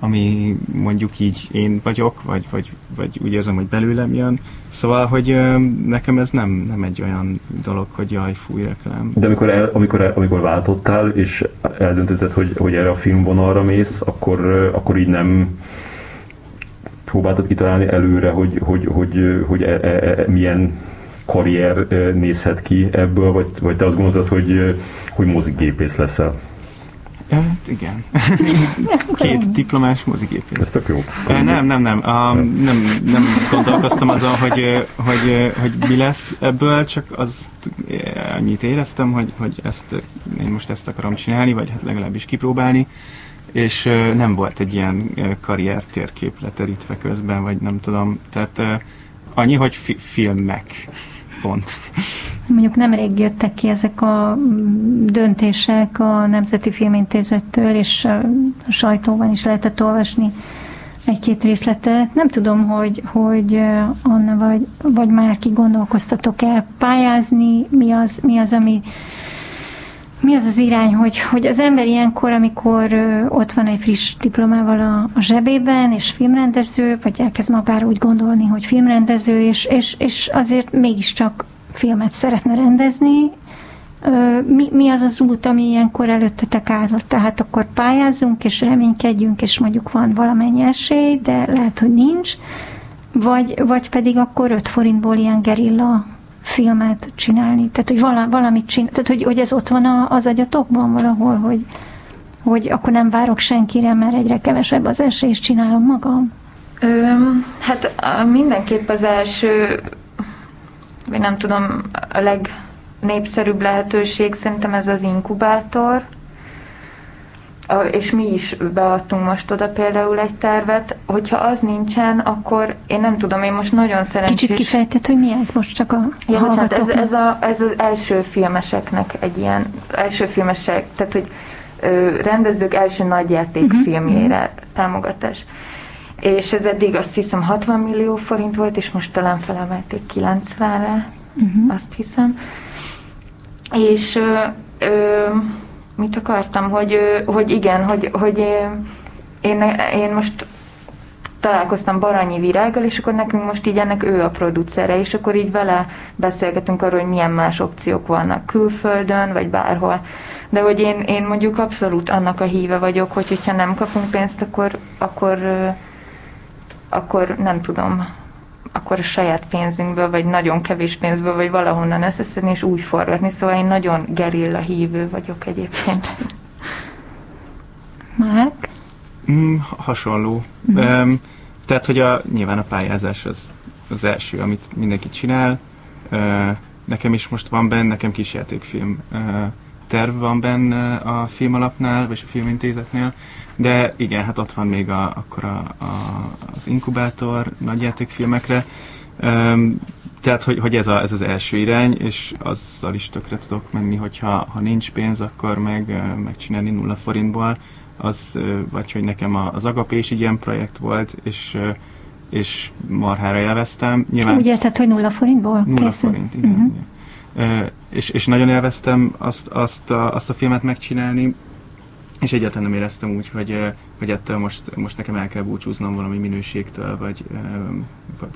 ami mondjuk így én vagyok, vagy, vagy, vagy úgy érzem, hogy belőlem jön. Szóval, hogy ö, nekem ez nem, nem egy olyan dolog, hogy jaj, fúj reklám. De amikor, el, amikor, el, amikor váltottál, és eldöntötted, hogy, hogy erre a filmvonalra mész, akkor, akkor így nem próbáltad kitalálni előre, hogy, hogy, hogy, hogy e, e, e, milyen karrier nézhet ki ebből, vagy, vagy te azt gondoltad, hogy, hogy mozigépész leszel? Hát igen. (laughs) Két diplomás mozigépész. Ez tök jó. Nem, nem, nem. A, nem, nem gondolkoztam azon, hogy, hogy, hogy mi lesz ebből, csak az annyit éreztem, hogy, hogy ezt, én most ezt akarom csinálni, vagy hát legalábbis kipróbálni, és nem volt egy ilyen karrier térkép leterítve közben, vagy nem tudom. Tehát annyi, hogy fi- filmek. Pont. Mondjuk nemrég jöttek ki ezek a mm, döntések a Nemzeti Filmintézettől, és a sajtóban is lehetett olvasni egy-két részletet. Nem tudom, hogy, hogy Anna vagy, vagy már ki gondolkoztatok-e pályázni, mi az, mi az, ami mi az az irány, hogy, hogy az ember ilyenkor, amikor ott van egy friss diplomával a, a zsebében, és filmrendező, vagy elkezd magára úgy gondolni, hogy filmrendező, és, és, és azért mégiscsak filmet szeretne rendezni, mi, mi az az út, ami ilyenkor előttetek állott? Tehát akkor pályázzunk, és reménykedjünk, és mondjuk van valamennyi esély, de lehet, hogy nincs, vagy, vagy pedig akkor 5 forintból ilyen gerilla filmet csinálni, tehát hogy vala, valamit csinálni, tehát hogy, hogy ez ott van a, az agyatokban valahol, hogy, hogy akkor nem várok senkire, mert egyre kevesebb az esély, és csinálom magam? Ö, hát mindenképp az első, vagy nem tudom, a legnépszerűbb lehetőség szerintem ez az inkubátor, és mi is beadtunk most oda például egy tervet, hogyha az nincsen, akkor én nem tudom, én most nagyon szerencsés... Kicsit kifejtett, hogy mi ez most csak a ja, bocsánat, ez, ez, a, ez az első filmeseknek egy ilyen, első filmesek, tehát hogy ö, rendezők első nagyjátékfilmjére mhm, uh-huh. Mhm. támogatás. És ez eddig azt hiszem 60 millió forint volt, és most talán felemelték 90-re, uh-huh. azt hiszem. És ö, ö, mit akartam, hogy, hogy igen, hogy, hogy én, én most találkoztam Baranyi Virággal, és akkor nekünk most így ennek ő a producere, és akkor így vele beszélgetünk arról, hogy milyen más opciók vannak külföldön, vagy bárhol. De hogy én, én mondjuk abszolút annak a híve vagyok, hogy hogyha nem kapunk pénzt, akkor, akkor, akkor nem tudom, akkor a saját pénzünkből, vagy nagyon kevés pénzből, vagy valahonnan összeszedni, és úgy forgatni. Szóval én nagyon gerilla hívő vagyok egyébként. Márk? Mm, hasonló. Mm. Um, tehát, hogy a, nyilván a pályázás az, az első, amit mindenki csinál. Uh, nekem is most van benne, nekem kisjátékfilm uh, terv van benne a filmalapnál, vagy a filmintézetnél, de igen, hát ott van még a, akkor a, a, az inkubátor nagyjátékfilmekre, um, tehát, hogy, hogy ez, a, ez az első irány, és azzal is tökre tudok menni, hogyha ha nincs pénz, akkor meg megcsinálni nulla forintból, az, vagy hogy nekem az Agapé is ilyen projekt volt, és és marhára élveztem. Nyilván, Úgy érted, hogy nulla forintból Nulla készül? forint, igen. Uh-huh. igen és, és nagyon élveztem azt, azt, a, azt a filmet megcsinálni, és egyáltalán nem éreztem úgy, hogy, hogy ettől most, most nekem el kell búcsúznom valami minőségtől, vagy,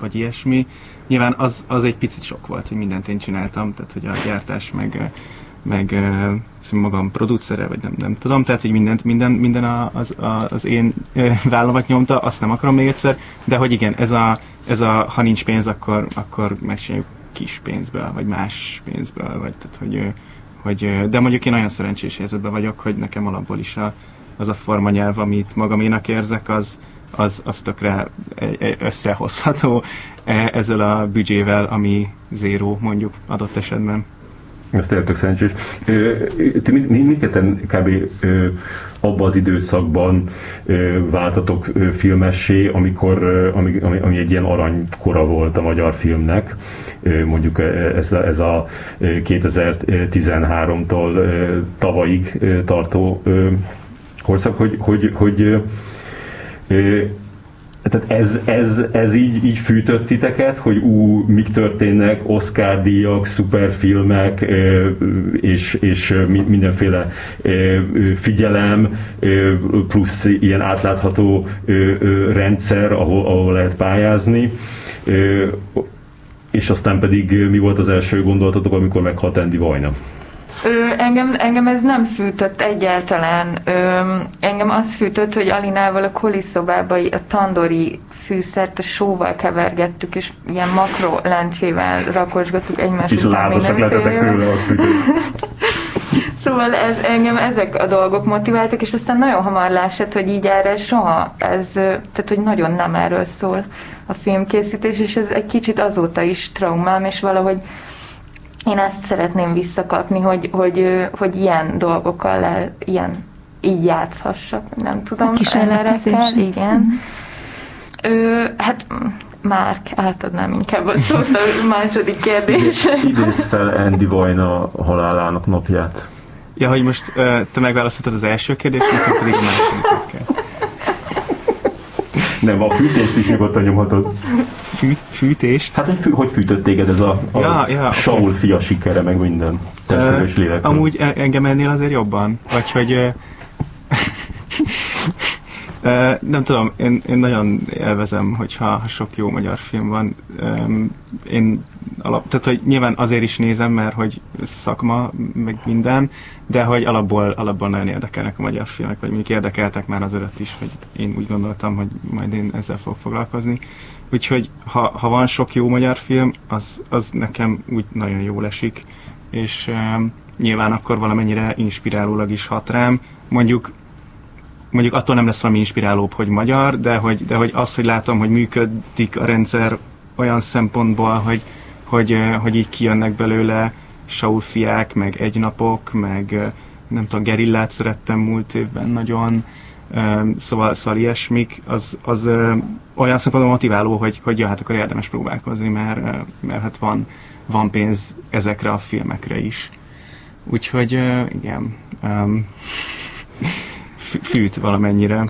vagy ilyesmi. Nyilván az, az egy picit sok volt, hogy mindent én csináltam, tehát hogy a gyártás meg, meg magam producere, vagy nem, nem tudom, tehát hogy mindent, minden, minden a, az, az én vállamat nyomta, azt nem akarom még egyszer, de hogy igen, ez a, ez a ha nincs pénz, akkor, akkor megcsináljuk kis pénzből, vagy más pénzből, vagy tehát, hogy, hogy, de mondjuk én nagyon szerencsés helyzetben vagyok, hogy nekem alapból is a, az a formanyelv, amit magaménak érzek, az, az, az tökre összehozható ezzel a büdzsével, ami zéró mondjuk adott esetben. Ez tényleg szerencsés. Ti mindketten kb. abban az időszakban váltatok filmessé, amikor, ami, ami, ami egy ilyen aranykora volt a magyar filmnek. Mondjuk ez a, ez a 2013-tól tavalyig tartó korszak, hogy, hogy, hogy tehát ez, ez, ez így, így fűtött titeket, hogy ú, mik történnek, Oscar díjak, szuperfilmek, és, és mindenféle figyelem, plusz ilyen átlátható rendszer, ahol, ahol lehet pályázni. És aztán pedig mi volt az első gondolatotok, amikor meghalt Andy Vajna? Ö, engem, engem ez nem fűtött egyáltalán. Ö, engem az fűtött, hogy Alinával a koliszobába a tandori fűszert a sóval kevergettük, és ilyen makro lencsével rakosgattuk egymás és után. És tőle, az (laughs) Szóval ez, engem ezek a dolgok motiváltak, és aztán nagyon hamar lássad, hogy így erre soha ez, tehát hogy nagyon nem erről szól a filmkészítés, és ez egy kicsit azóta is traumám, és valahogy én ezt szeretném visszakapni, hogy, hogy, hogy ilyen dolgokkal, le, ilyen így játszhassak, nem tudom. Kísérletezés. Igen. Mm-hmm. Ö, hát Márk, átadnám inkább a szót a (laughs) második kérdés. Idéz fel Andy Vajna halálának napját. Ja, hogy most uh, te megválasztottad az első kérdést, nekem pedig a másodikat kell. Nem, a fűtést is nyugodtan nyomhatod. Fű, fűtést? Hát, hogy, fű, hogy fűtött téged ez a, a ja, ja, Saul okay. fia sikere, meg minden. Testről lélekről. Amúgy e- engem ennél azért jobban. Vagy hogy... Nem tudom, én, én nagyon élvezem, hogyha ha sok jó magyar film van. Én alap, tehát, hogy nyilván azért is nézem, mert hogy szakma, meg minden, de hogy alapból, alapból nagyon érdekelnek a magyar filmek, vagy mondjuk érdekeltek már az előtt is, hogy én úgy gondoltam, hogy majd én ezzel fogok foglalkozni. Úgyhogy ha, ha van sok jó magyar film, az, az nekem úgy nagyon jól esik, és um, nyilván akkor valamennyire inspirálólag is hat rám. Mondjuk mondjuk attól nem lesz valami inspirálóbb, hogy magyar, de hogy, de hogy az, hogy látom, hogy működik a rendszer olyan szempontból, hogy, hogy, hogy így kijönnek belőle saúfiák, meg egynapok, meg nem tudom, gerillát szerettem múlt évben nagyon, szóval, szóval ilyesmik, az, az olyan szempontból motiváló, hogy, hogy ja, hát akkor érdemes próbálkozni, mert, mert hát van, van pénz ezekre a filmekre is. Úgyhogy igen, um, fűt valamennyire.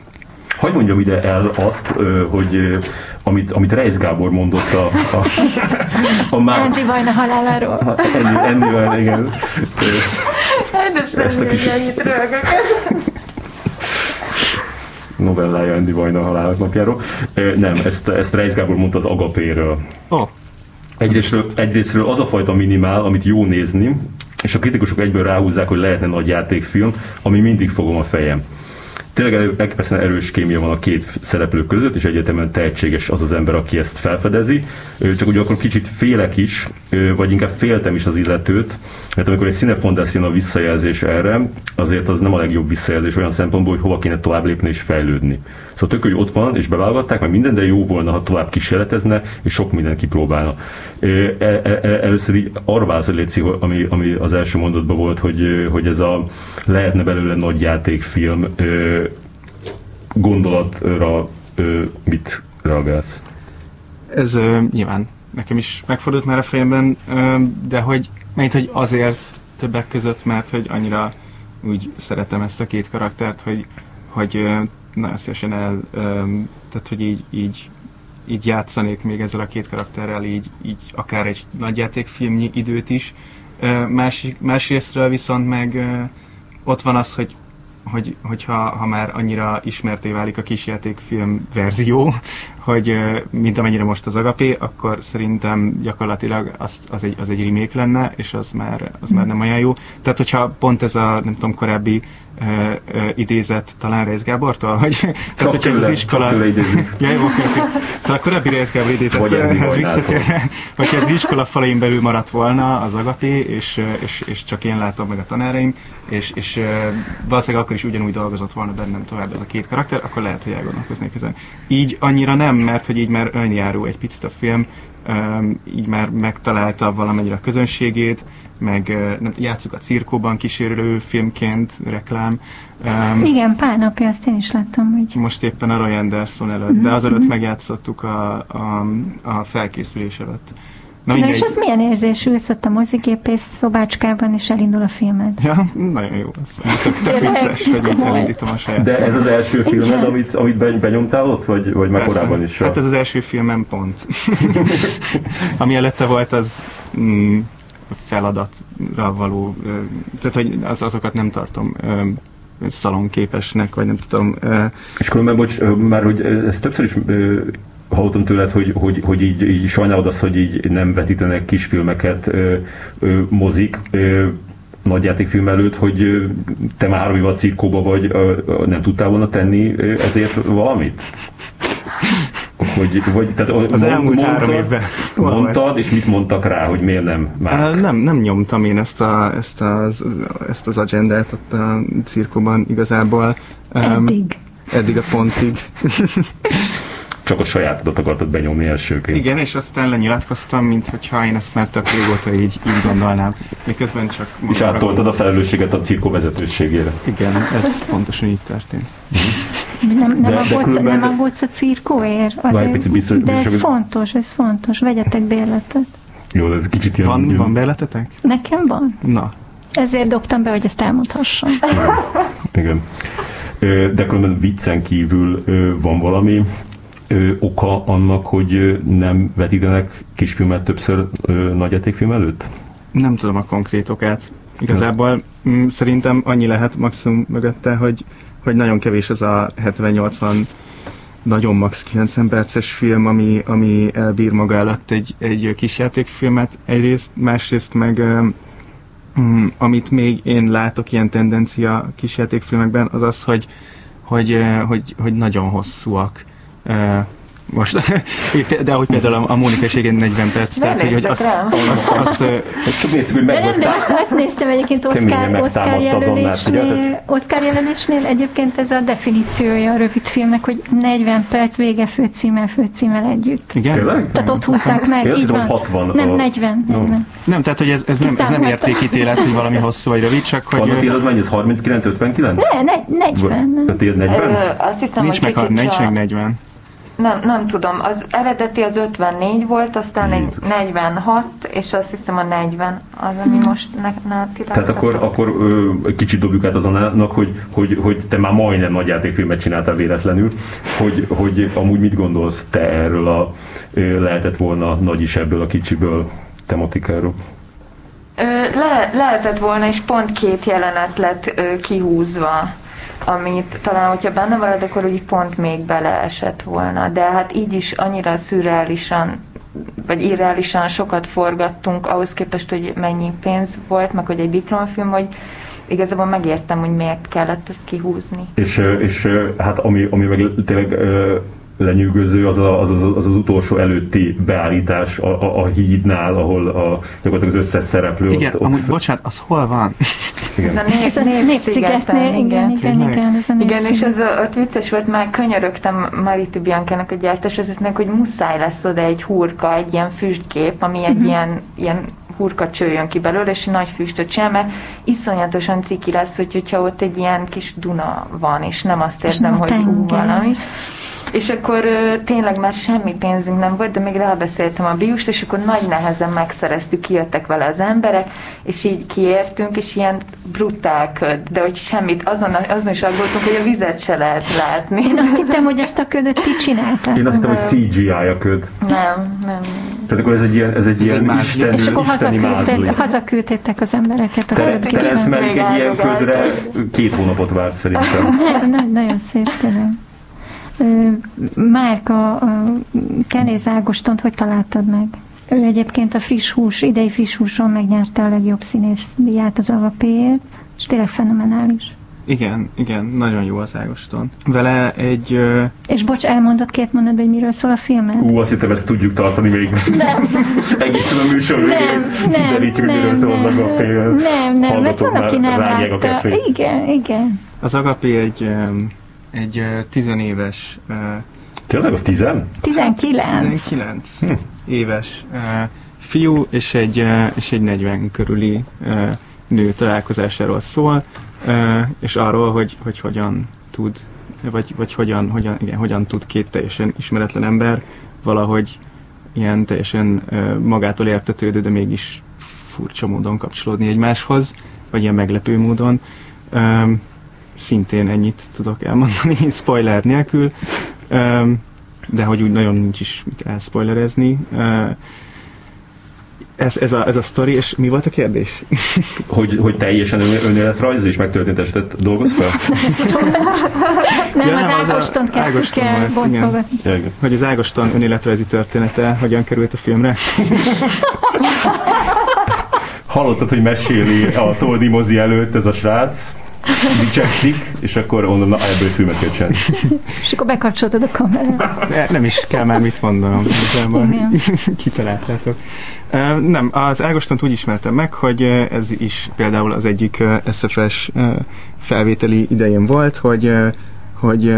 Hogy mondjam ide el azt, hogy amit, amit Reis Gábor mondott a, a, a már... Andy Vajna haláláról. Andy, Andy Vajna, igen. Hát ezt a kis... ennyit novellája Andy Vajna halálának napjáról. Nem, ezt, ezt Reis Gábor mondta az Agapéről. Oh. Egyrésztről, egyrésztről az a fajta minimál, amit jó nézni, és a kritikusok egyből ráhúzzák, hogy lehetne nagy játékfilm, ami mindig fogom a fejem tényleg elképesztően erős kémia van a két szereplő között, és egyetemen tehetséges az az ember, aki ezt felfedezi. Csak ugye akkor kicsit félek is, vagy inkább féltem is az illetőt, mert amikor egy színefondás jön a visszajelzés erre, azért az nem a legjobb visszajelzés olyan szempontból, hogy hova kéne tovább lépni és fejlődni. Szóval tök, hogy ott van, és beválogatták, mert minden, de jó volna, ha tovább kísérletezne, és sok mindent kipróbálna. E, e, e, először így arra ami, ami az első mondatban volt, hogy, hogy ez a lehetne belőle nagy játékfilm gondolatra mit reagálsz? Ez nyilván nekem is megfordult már a fejemben, de hogy, mert hogy azért többek között, mert hogy annyira úgy szeretem ezt a két karaktert, hogy, hogy nagyon szívesen el, tehát hogy így, így, így játszanék még ezzel a két karakterrel, így, így akár egy nagyjátékfilmnyi időt is. Másik, másrésztről viszont meg ott van az, hogy hogy, hogyha ha már annyira ismerté válik a kisjátékfilm verzió, hogy mint amennyire most az Agapé, akkor szerintem gyakorlatilag az, az, egy, az egy remake lenne, és az már, az már nem olyan jó. Tehát, hogyha pont ez a, nem tudom, korábbi ö, ö, idézett talán Rész Gábortól, hogy Csak (laughs) hogyha ez az iskola... (laughs) Ja, jó, oké, oké. Szóval a korábbi Rész Gábor idézethez visszatérve, (laughs) hogyha az iskola falain belül maradt volna az agapé, és, és, és csak én látom meg a tanáraim, és, és ö, valószínűleg akkor is ugyanúgy dolgozott volna bennem tovább ez a két karakter, akkor lehet, hogy elgondolkoznék ezen. Így annyira nem, mert hogy így már önjáró egy picit a film, így már megtalálta valamennyire a közönségét, meg nem, játszuk a cirkóban kísérő filmként, reklám. Öm, Igen, pár napja azt én is láttam, hogy most éppen a Roy Anderson előtt, de azelőtt megjátszottuk a, a, a felkészülés előtt. Na Na és az milyen érzés, ülsz ott a mozigépész szobácskában, és elindul a filmed? Ja, nagyon jó. Ez tök, tök vicces, hogy így elindítom a saját De ez az első filmed, Igen. amit, amit be- benyomtál ott, vagy, vagy már Persze. korábban is? Hát ez az első filmem pont. (laughs) Ami előtte volt, az mm, feladatra való, tehát hogy az, azokat nem tartom szalonképesnek, vagy nem tudom. És különben, bocs, már hogy ö, ezt többször is hallottam tőled, hogy, hogy, hogy így, így sajnálod azt, hogy így nem vetítenek kisfilmeket ö, ö, mozik, ö, nagyjátékfilm előtt, hogy te már három éve a cirkóba vagy, ö, ö, nem tudtál volna tenni ö, ezért valamit? Hogy, vagy, tehát Az elmúlt három évben. Mondtad, és mit mondtak rá, hogy miért nem már? Nem, nem nyomtam én ezt, a, ezt, az, ezt az agendát ott a cirkóban igazából. Eddig. Eddig a pontig. (laughs) Csak a sajátodat akartad benyomni elsőként. Igen, és aztán lenyilatkoztam, mint hogyha én ezt már tök régóta így, így gondolnám. Miközben csak... És áttoltad a felelősséget a cirkó vezetőségére. Igen, ez pontosan így történt. Nem, nem, De- de aggódsz, különben- nem aggódsz a cirkóért? Azért, picit biztos- de ez biztos- fontos, ez fontos. Vegyetek bérletet. Jó, ez kicsit ilyen... Van, ilyen- van beletetek? Nekem van. Na, Ezért dobtam be, hogy ezt elmondhassam. Igen. De különben viccen kívül van valami oka annak, hogy nem vetítenek kisfilmet többször ö, nagyjátékfilm előtt? nem tudom a konkrét okát. Igazából mm, szerintem annyi lehet maximum mögötte, hogy, hogy nagyon kevés az a 70-80 nagyon max 90 perces film, ami, ami elbír maga előtt egy, egy kis játékfilmet egyrészt, másrészt meg mm, amit még én látok ilyen tendencia kis játékfilmekben, az az, hogy, hogy, hogy, hogy nagyon hosszúak. Most, (laughs) de ahogy például a, a Mónika igen 40 perc, Nem tehát hogy, hogy azt, azt, azt, ö, Csak néztük, hogy De nem, de azt, azt néztem egyébként Oscar, Oscar jelölésnél? Oscar jelölésnél egyébként ez a definíciója a rövid filmnek, hogy 40 perc vége főcímmel, főcímmel együtt. igen? Tényleg? Tehát ott húzzák meg, Én azt így van. hogy 60 Nem, a- 40, Jó. 40. Nem, tehát hogy ez, ez, nem, ez nem értékítélet, hogy valami hosszú vagy rövid, csak hogy Van az mennyi? Ez 39-59? Ne, ne, 40. A tiéd Ö, 40? azt hiszem, nincs hogy meg 40. Nem, nem tudom. Az eredeti az 54 volt, aztán egy Jézus. 46, és azt hiszem a 40 az, ami most ne, ne Tehát akkor, akkor ö, kicsit dobjuk át az Annának, hogy, hogy, hogy te már majdnem nagy játékfilmet csináltál véletlenül, hogy, hogy amúgy mit gondolsz te erről a ö, lehetett volna nagy is ebből a kicsiből tematikáról? Ö, le, lehetett volna, és pont két jelenet lett ö, kihúzva, amit talán, hogyha benne marad, akkor úgy pont még beleesett volna. De hát így is annyira szürreálisan, vagy irreálisan sokat forgattunk, ahhoz képest, hogy mennyi pénz volt, meg hogy egy diplomafilm, hogy igazából megértem, hogy miért kellett ezt kihúzni. És, és hát ami, ami meg tényleg lenyűgöző, az, a, az, az, az az utolsó előtti beállítás a, a, a hídnál, ahol a, gyakorlatilag az összes szereplő Igen, ott, ott amúgy bocsánat, az hol van? igen. Ez a Népszigetnél, igen, igen, igen, ez a Igen, és Népsziget. ez a, ott vicces volt, már könyörögtem Mariti Biankának a gyártásvezetőnek, hogy muszáj lesz oda egy hurka, egy ilyen füstkép, ami egy ilyen, ilyen hurka csőjön ki belőle, és egy nagy füstöt csinál, mert iszonyatosan ciki lesz, hogy, hogyha ott egy ilyen kis Duna van, és nem azt érzem, nem hogy ú, valami. És akkor tényleg már semmi pénzünk nem volt, de még rábeszéltem a biust, és akkor nagy nehezen megszereztük, kijöttek vele az emberek, és így kiértünk, és ilyen brutál köd, de hogy semmit, azon, azon is aggódtunk, hogy a vizet se lehet látni. Én azt hittem, hogy ezt a ködöt ti csináltátok. Én azt hittem, hogy CGI a köd. Nem, nem. Tehát akkor ez egy ilyen, ez egy ilyen egy istenű, És akkor hazaküldték, hazaküldték az embereket a Te, Malick Még egy ilyen ködre két hónapot vár szerintem. Nem, nem, nagyon szép tényleg. Márka, Kenéz Ágostont hogy találtad meg? Ő egyébként a friss hús, idei friss húson megnyerte a legjobb színész díját az alapéért, és tényleg fenomenális. Igen, igen, nagyon jó az Ágoston. Vele egy... ö, És bocs, elmondott két mondatban, hogy miről szól a filmet? Ú, azt hittem, ezt tudjuk tartani még. Nem. Egészen a műsor végén. Nem, nem, Kiderítjük, hogy nem, miről szól az nem, agapé. nem, nem, mert van, aki nem látta. Igen, igen. Az Agapé egy, ö, egy tizenéves Tényleg, az tizen? 19. 19 éves uh, fiú és egy, és egy 40 körüli nő találkozásáról szól, és arról, hogy, hogy hogyan tud, vagy, vagy hogyan, hogyan, igen, hogyan tud két teljesen ismeretlen ember valahogy ilyen teljesen magától értetődő, de mégis furcsa módon kapcsolódni egymáshoz, vagy ilyen meglepő módon. Szintén ennyit tudok elmondani, (laughs) spoiler nélkül. De hogy úgy nagyon nincs is mit elspoilerezni. Ez, ez, a, ez a sztori, és mi volt a kérdés? (laughs) Hogy, hogy teljesen ön- önéletrajz és megtörtént esetet dolgoz fel? (laughs) Nem, Ja, az nem, az Ágoston kezdtük Ágoston el boncolgatni. Hogy az Ágoston önéletrajzi története hogyan került a filmre? Hallottad, hogy meséli a Toldi mozi előtt ez a srác, dicsekszik, és akkor onnan, na, ebből filmet kell csinálni. És akkor bekapcsoltad a kamerát. Ne, nem is kell már mit mondanom, kitaláltátok. Nem, az Ágostont úgy ismertem meg, hogy ez is például az egyik SFS felvételi idején volt, hogy, hogy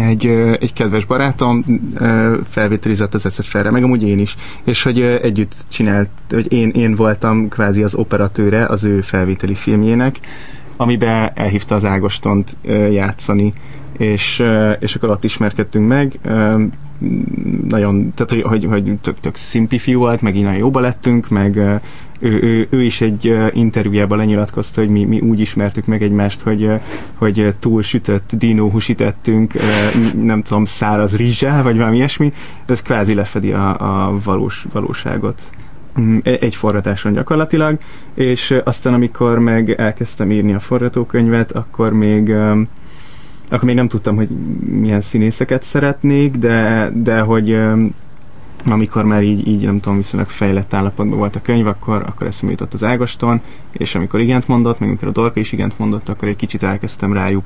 egy, egy kedves barátom felvételizett az SFR-re, meg amúgy én is, és hogy együtt csinált, hogy én, én voltam kvázi az operatőre az ő felvételi filmjének, amiben elhívta az Ágostont játszani, és, és akkor ott ismerkedtünk meg. Nagyon, tehát hogy, hogy, hogy tök, tök szimpi fiú volt, meg így nagyon jóba lettünk, meg ő, ő, ő is egy interjújában lenyilatkozta, hogy mi, mi úgy ismertük meg egymást, hogy, hogy túl sütött dinóhúsit ettünk, ö, nem tudom, száraz rizsel, vagy valami ilyesmi, ez kvázi lefedi a, a valós, valóságot egy forratáson gyakorlatilag, és aztán amikor meg elkezdtem írni a forgatókönyvet, akkor még akkor még nem tudtam, hogy milyen színészeket szeretnék, de, de hogy amikor már így, így nem tudom, viszonylag fejlett állapotban volt a könyv, akkor, akkor eszembe jutott az Ágoston, és amikor igent mondott, meg amikor a Dorka is igent mondott, akkor egy kicsit elkezdtem rájuk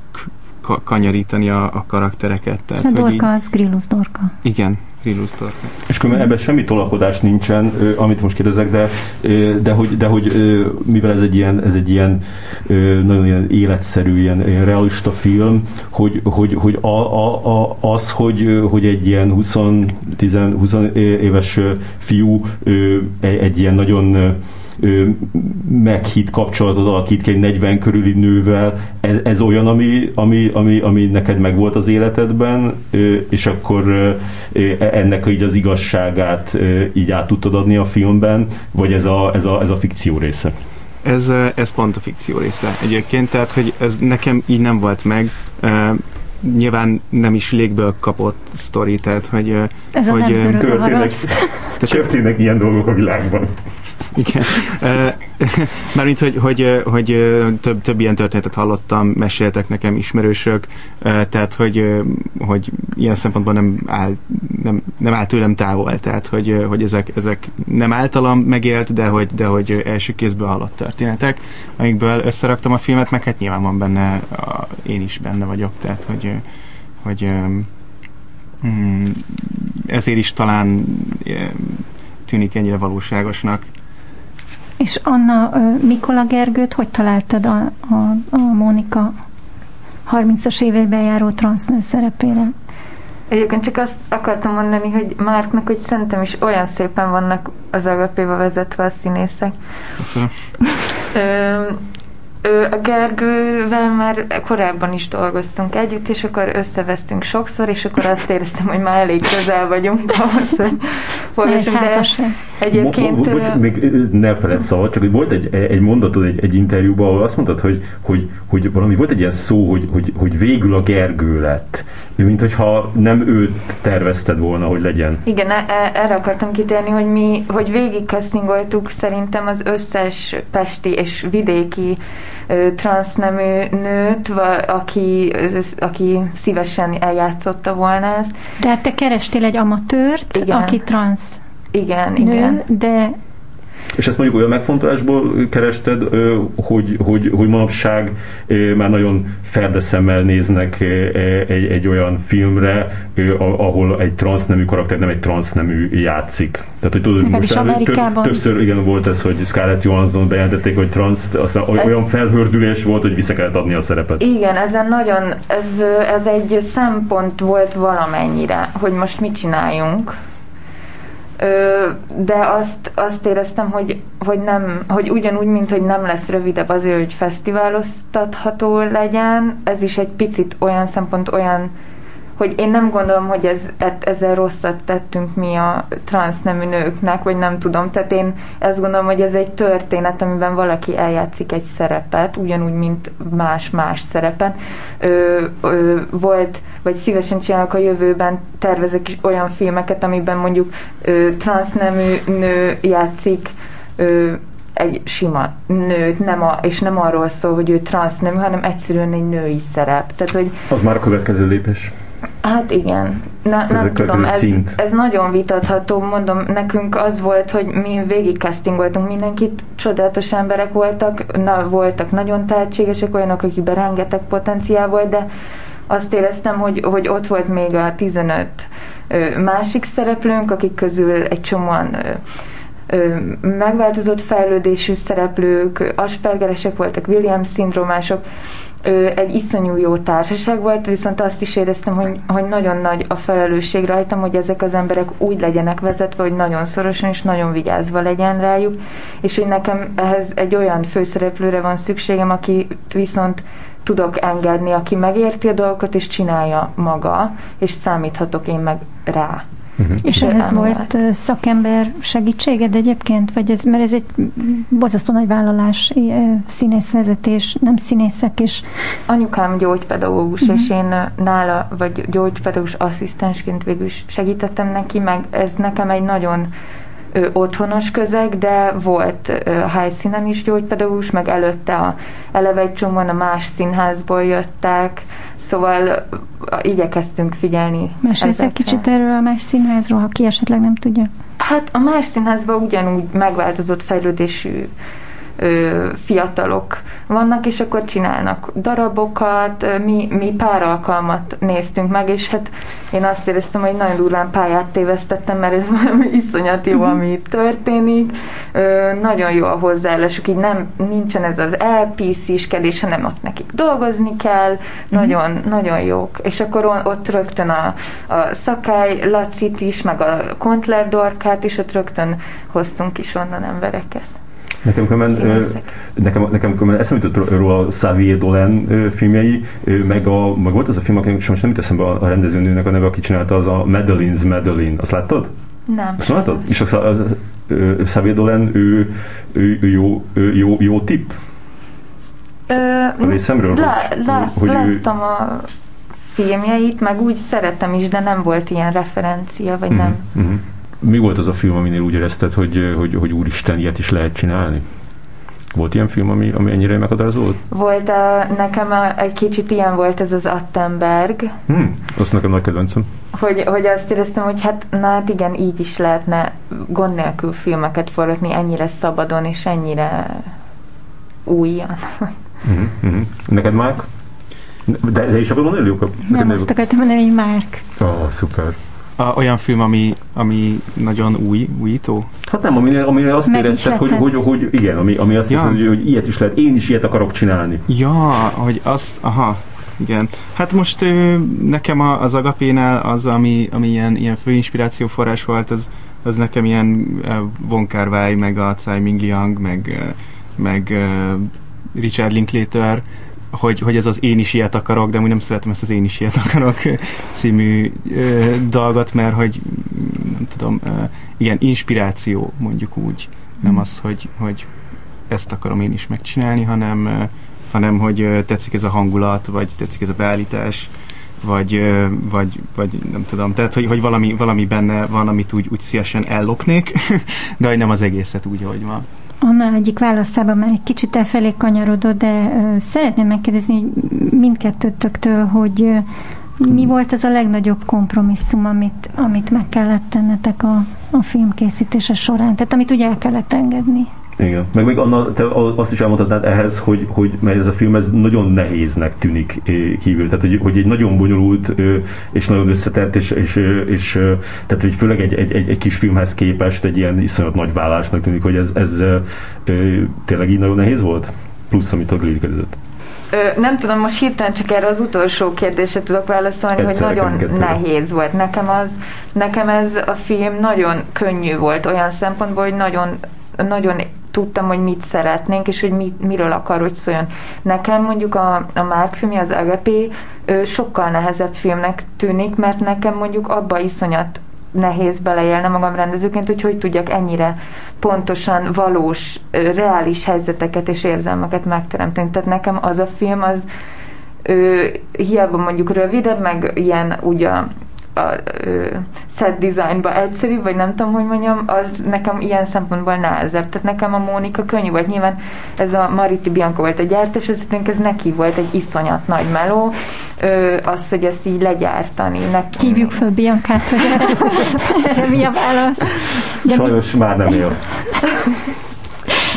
ka- kanyarítani a, a karaktereket. Tehát, A hogy így, Dorka az Grillus Dorka. igen, Rilus Dorka. És különben ebben semmi tolakodás nincsen, amit most kérdezek, de, de hogy, de hogy mivel ez egy ilyen, ez egy ilyen nagyon ilyen életszerű, ilyen, ilyen realista film, hogy, hogy, hogy a, a, a, az, hogy, hogy egy ilyen 20, 10, 20 éves fiú egy, egy ilyen nagyon ö, meghitt kapcsolatot alakít ki egy 40 körüli nővel, ez, ez olyan, ami, ami, ami, ami neked megvolt az életedben, és akkor ö, ennek így az igazságát így át tudtad adni a filmben, vagy ez a, ez a, ez a fikció része? Ez, ez pont a fikció része egyébként, tehát hogy ez nekem így nem volt meg. Nyilván nem is légből kapott sztori, tehát hogy... Ez a hogy nem ö, zörög a Történnek, történnek ilyen dolgok a világban. Igen. Mármint, hogy, hogy, hogy több, több ilyen történetet hallottam, meséltek nekem ismerősök, tehát hogy, hogy ilyen szempontból nem áll, nem, nem áll tőlem távol, tehát hogy, hogy ezek, ezek nem általam megélt, de hogy, de hogy első kézből hallott történetek, amikből összeraktam a filmet, meg hát nyilván van benne, a, én is benne vagyok, tehát hogy, hogy mm, ezért is talán tűnik ennyire valóságosnak. És Anna, ö, Mikola Gergőt hogy találtad a, a, a Mónika 30-as éveiben járó transznő szerepére? Egyébként csak azt akartam mondani, hogy Márknak, hogy szerintem is olyan szépen vannak az agapéba vezetve a színészek. Köszönöm. Ö, ő, a Gergővel már korábban is dolgoztunk együtt, és akkor összevesztünk sokszor, és akkor azt éreztem, hogy már elég közel vagyunk ahhoz, hogy forgassunk, de. Egyébként... Bo- bo- bocs, még ne feled szabad, csak hogy volt egy, egy mondatod egy, egy interjúban, ahol azt mondtad, hogy, hogy, hogy valami volt egy ilyen szó, hogy, hogy, hogy végül a Gergő lett. Mint hogyha nem őt tervezted volna, hogy legyen. Igen, e- e- erre akartam kitérni, hogy mi, hogy végig castingoltuk szerintem az összes pesti és vidéki transznemű nőt, aki, aki szívesen eljátszotta volna ezt. De hát te kerestél egy amatőrt, Igen. aki transz Igen, nő, igen. de És ezt mondjuk olyan megfontolásból kerested, hogy, hogy, hogy manapság már nagyon ferdeszemmel néznek egy, egy olyan filmre, ahol egy transznemű karakter nem egy transznemű játszik. Tehát, hogy tudod, most Amerikában... többször igen volt ez, hogy Scarlett Johansson bejelentették, hogy transz, aztán ez... olyan felhördülés volt, hogy vissza kellett adni a szerepet. Igen, ezen nagyon, ez, ez egy szempont volt valamennyire, hogy most mit csináljunk de azt, azt éreztem, hogy, hogy, nem, hogy ugyanúgy, mint hogy nem lesz rövidebb azért, hogy fesztiváloztatható legyen, ez is egy picit olyan szempont, olyan hogy én nem gondolom, hogy ez, ezzel rosszat tettünk mi a transznemű nőknek, vagy nem tudom. Tehát én ezt gondolom, hogy ez egy történet, amiben valaki eljátszik egy szerepet, ugyanúgy, mint más-más szerepen. Ö, ö, volt, vagy szívesen csinálok a jövőben, tervezek is olyan filmeket, amiben mondjuk ö, transznemű nő játszik ö, egy sima nőt, nem a, és nem arról szól, hogy ő transznemű, hanem egyszerűen egy női szerep. Tehát, hogy az már a következő lépés. Hát igen. Na, nem tudom, ez, szint. ez nagyon vitatható, mondom, nekünk az volt, hogy mi végig castingoltunk mindenkit, csodálatos emberek voltak, na, voltak nagyon tehetségesek, olyanok, akikben rengeteg potenciál volt, de azt éreztem, hogy, hogy ott volt még a 15 ö, másik szereplőnk, akik közül egy csomóan ö, ö, megváltozott fejlődésű szereplők, aspergeresek voltak, Williams szindrómások, egy iszonyú jó társaság volt, viszont azt is éreztem, hogy, hogy nagyon nagy a felelősség rajtam, hogy ezek az emberek úgy legyenek vezetve, hogy nagyon szorosan és nagyon vigyázva legyen rájuk, és hogy nekem ehhez egy olyan főszereplőre van szükségem, aki viszont tudok engedni, aki megérti a dolgokat és csinálja maga, és számíthatok én meg rá. Uh-huh. És ehhez volt szakember segítséged egyébként? Vagy ez, mert ez egy borzasztó nagy vállalás, színészvezetés, nem színészek is. Anyukám gyógypedagógus, uh-huh. és én nála, vagy gyógypedagógus asszisztensként végül is segítettem neki, meg ez nekem egy nagyon ö, otthonos közeg, de volt ö, helyszínen is gyógypedagógus, meg előtte a, eleve egy csomóan a más színházból jöttek, szóval igyekeztünk figyelni. Mesélsz egy kicsit erről a más színházról, ha ki esetleg nem tudja? Hát a más színházban ugyanúgy megváltozott fejlődésű ö, fiatalok vannak, és akkor csinálnak darabokat, mi, mi pár alkalmat néztünk meg, és hát én azt éreztem, hogy nagyon durván pályát tévesztettem, mert ez (laughs) valami iszonyat jó, mhm. ami történik. Ö, nagyon jó a hozzáállásuk, így nem, nincsen ez az elpisziskedés, hanem ott nekik dolgozni kell, mm. nagyon, nagyon jók. És akkor ott rögtön a, a Szakály Lacit is, meg a Kontler Dorkát is, ott rögtön hoztunk is onnan embereket. Nekem különben, nekem, nekem különben eszembe jutott róla a Xavier Dolan filmjei, meg, a, meg volt ez a film, akinek most nem jut eszembe a rendezőnőnek a neve, aki csinálta, az a Madeline's Madeline. Azt láttad? Nem. Azt láttad? És a Xavier Dolan, ő, ő, ő jó, ő jó, jó tipp? Ö, a részemről? Le, le, hogy láttam ő... a filmjeit, meg úgy szeretem is, de nem volt ilyen referencia, vagy uh-huh, nem. Uh-huh mi volt az a film, aminél úgy érezted, hogy, hogy, hogy úristen, ilyet is lehet csinálni? Volt ilyen film, ami, ami ennyire meghatározó volt? Volt, a, nekem a, egy kicsit ilyen volt ez az Attenberg. Hmm, azt nekem nagy kedvencem. Hogy, hogy azt éreztem, hogy hát, na hát igen, így is lehetne gond nélkül filmeket forgatni ennyire szabadon és ennyire újjan. Uh-huh, uh-huh. Neked, Márk? De, de is akarod mondani, Luka? Nem, azt akartam mondani, hogy Márk. Ó, oh, szuper a, olyan film, ami, ami nagyon új, újító? Hát nem, amire, amire azt Meg érezted, hogy, hogy, hogy, igen, ami, ami azt ja. hiszem, hogy, hogy ilyet is lehet, én is ilyet akarok csinálni. Ja, hogy azt, aha, igen. Hát most nekem az Agapénál az, ami, ami ilyen, ilyen fő inspirációforrás volt, az, az nekem ilyen Von Kar meg a Tsai Ming Liang, meg, meg Richard Linklater, hogy, hogy ez az Én is ilyet akarok, de úgy nem szeretem ezt az Én is ilyet akarok (laughs) című ö, dolgot, mert hogy nem tudom, ö, igen, inspiráció mondjuk úgy, nem mm. az, hogy, hogy ezt akarom én is megcsinálni, hanem, ö, hanem hogy tetszik ez a hangulat, vagy tetszik ez a beállítás, vagy, vagy, vagy nem tudom, tehát hogy, hogy valami, valami benne van, amit úgy, úgy szívesen ellopnék, (laughs) de hogy nem az egészet úgy, ahogy van. Anna egyik válaszában már egy kicsit elfelé kanyarodott, de szeretném megkérdezni hogy mindkettőtöktől, hogy Mi volt az a legnagyobb kompromisszum, amit, amit meg kellett tennetek a, a film során? Tehát amit ugye el kellett engedni? Igen. Meg még anna, te azt is elmondhatnád ehhez, hogy, hogy mert ez a film ez nagyon nehéznek tűnik kívül. Tehát, hogy, hogy egy nagyon bonyolult és nagyon összetett, és, és, és tehát, hogy főleg egy, egy, egy, egy kis filmhez képest egy ilyen iszonyat nagy vállásnak tűnik, hogy ez, ez tényleg így nagyon nehéz volt? Plusz, amit a Glili Ö, nem tudom, most hirtelen csak erre az utolsó kérdésre tudok válaszolni, Egyszer hogy nagyon nehéz volt. Nekem, az, nekem ez a film nagyon könnyű volt olyan szempontból, hogy nagyon, nagyon tudtam, hogy mit szeretnénk, és hogy mit, miről akar, hogy szóljon. Nekem mondjuk a, a Mark filmje, az AGP sokkal nehezebb filmnek tűnik, mert nekem mondjuk abba iszonyat nehéz beleélni magam rendezőként, hogy hogy tudjak ennyire pontosan valós, reális helyzeteket és érzelmeket megteremteni. Tehát nekem az a film az ő, hiába mondjuk rövidebb, meg ilyen ugye a ö, set designba egyszerű, vagy nem tudom, hogy mondjam, az nekem ilyen szempontból nehezebb. Tehát nekem a Mónika könnyű volt. Nyilván ez a Mariti Bianco volt a gyártás, ez, ez neki volt egy iszonyat nagy meló, ö, az, hogy ezt így legyártani. Nekem... Hívjuk föl Biancát, hogy erre, mi a válasz. De Sajnos mi... már nem él.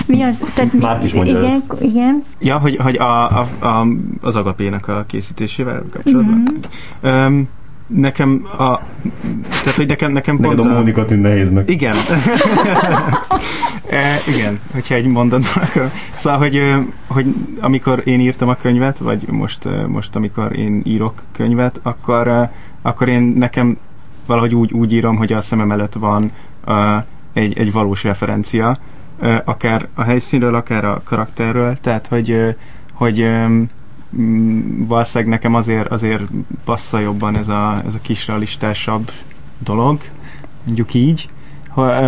Mi az? Tehát mi, Már is mondja igen, igen. Ja, hogy, hogy a, a, a, az agapének a készítésével kapcsolatban. Mm-hmm. Um, nekem a... Tehát, hogy nekem, nekem Neked pont a... Mónika tűn nehéznek. Igen. (laughs) e, igen, hogyha egy mondatban akkor... Szóval, hogy, hogy amikor én írtam a könyvet, vagy most, most amikor én írok könyvet, akkor, akkor én nekem valahogy úgy, úgy írom, hogy a szemem előtt van uh, egy, egy valós referencia, akár a helyszínről, akár a karakterről, tehát hogy, hogy Mm, valószínűleg nekem azért, azért passza jobban ez a, ez a kisrealistásabb dolog, mondjuk így,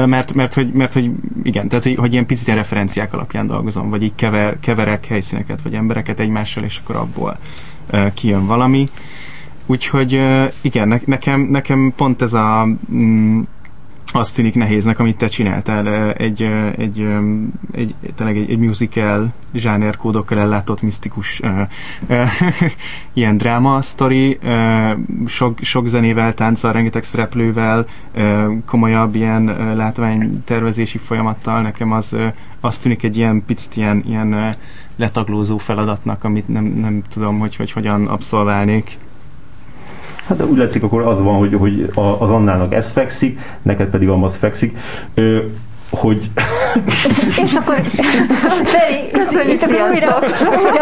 mert, mert, hogy, mert hogy igen, tehát hogy, hogy ilyen picit ilyen referenciák alapján dolgozom, vagy így kever, keverek helyszíneket, vagy embereket egymással, és akkor abból kijön valami. Úgyhogy igen, ne, nekem, nekem pont ez a mm, azt tűnik nehéznek, amit te csináltál, egy, egy, egy, tényleg egy, egy musical zsánerkódokkal ellátott misztikus uh, (laughs) uh, ilyen dráma sztori, uh, sok, sok zenével, tánccal, rengeteg szereplővel, komolyabb ilyen látványtervezési folyamattal, nekem az, az tűnik egy ilyen picit ilyen, ilyen letaglózó feladatnak, amit nem, nem tudom, hogy, hogy hogyan abszolválnék. Hát de úgy látszik, akkor az van, hogy, hogy az Annának ez fekszik, neked pedig amaz fekszik. Ö, hogy... (laughs) És akkor Feri, köszönjük, akkor újra, újra,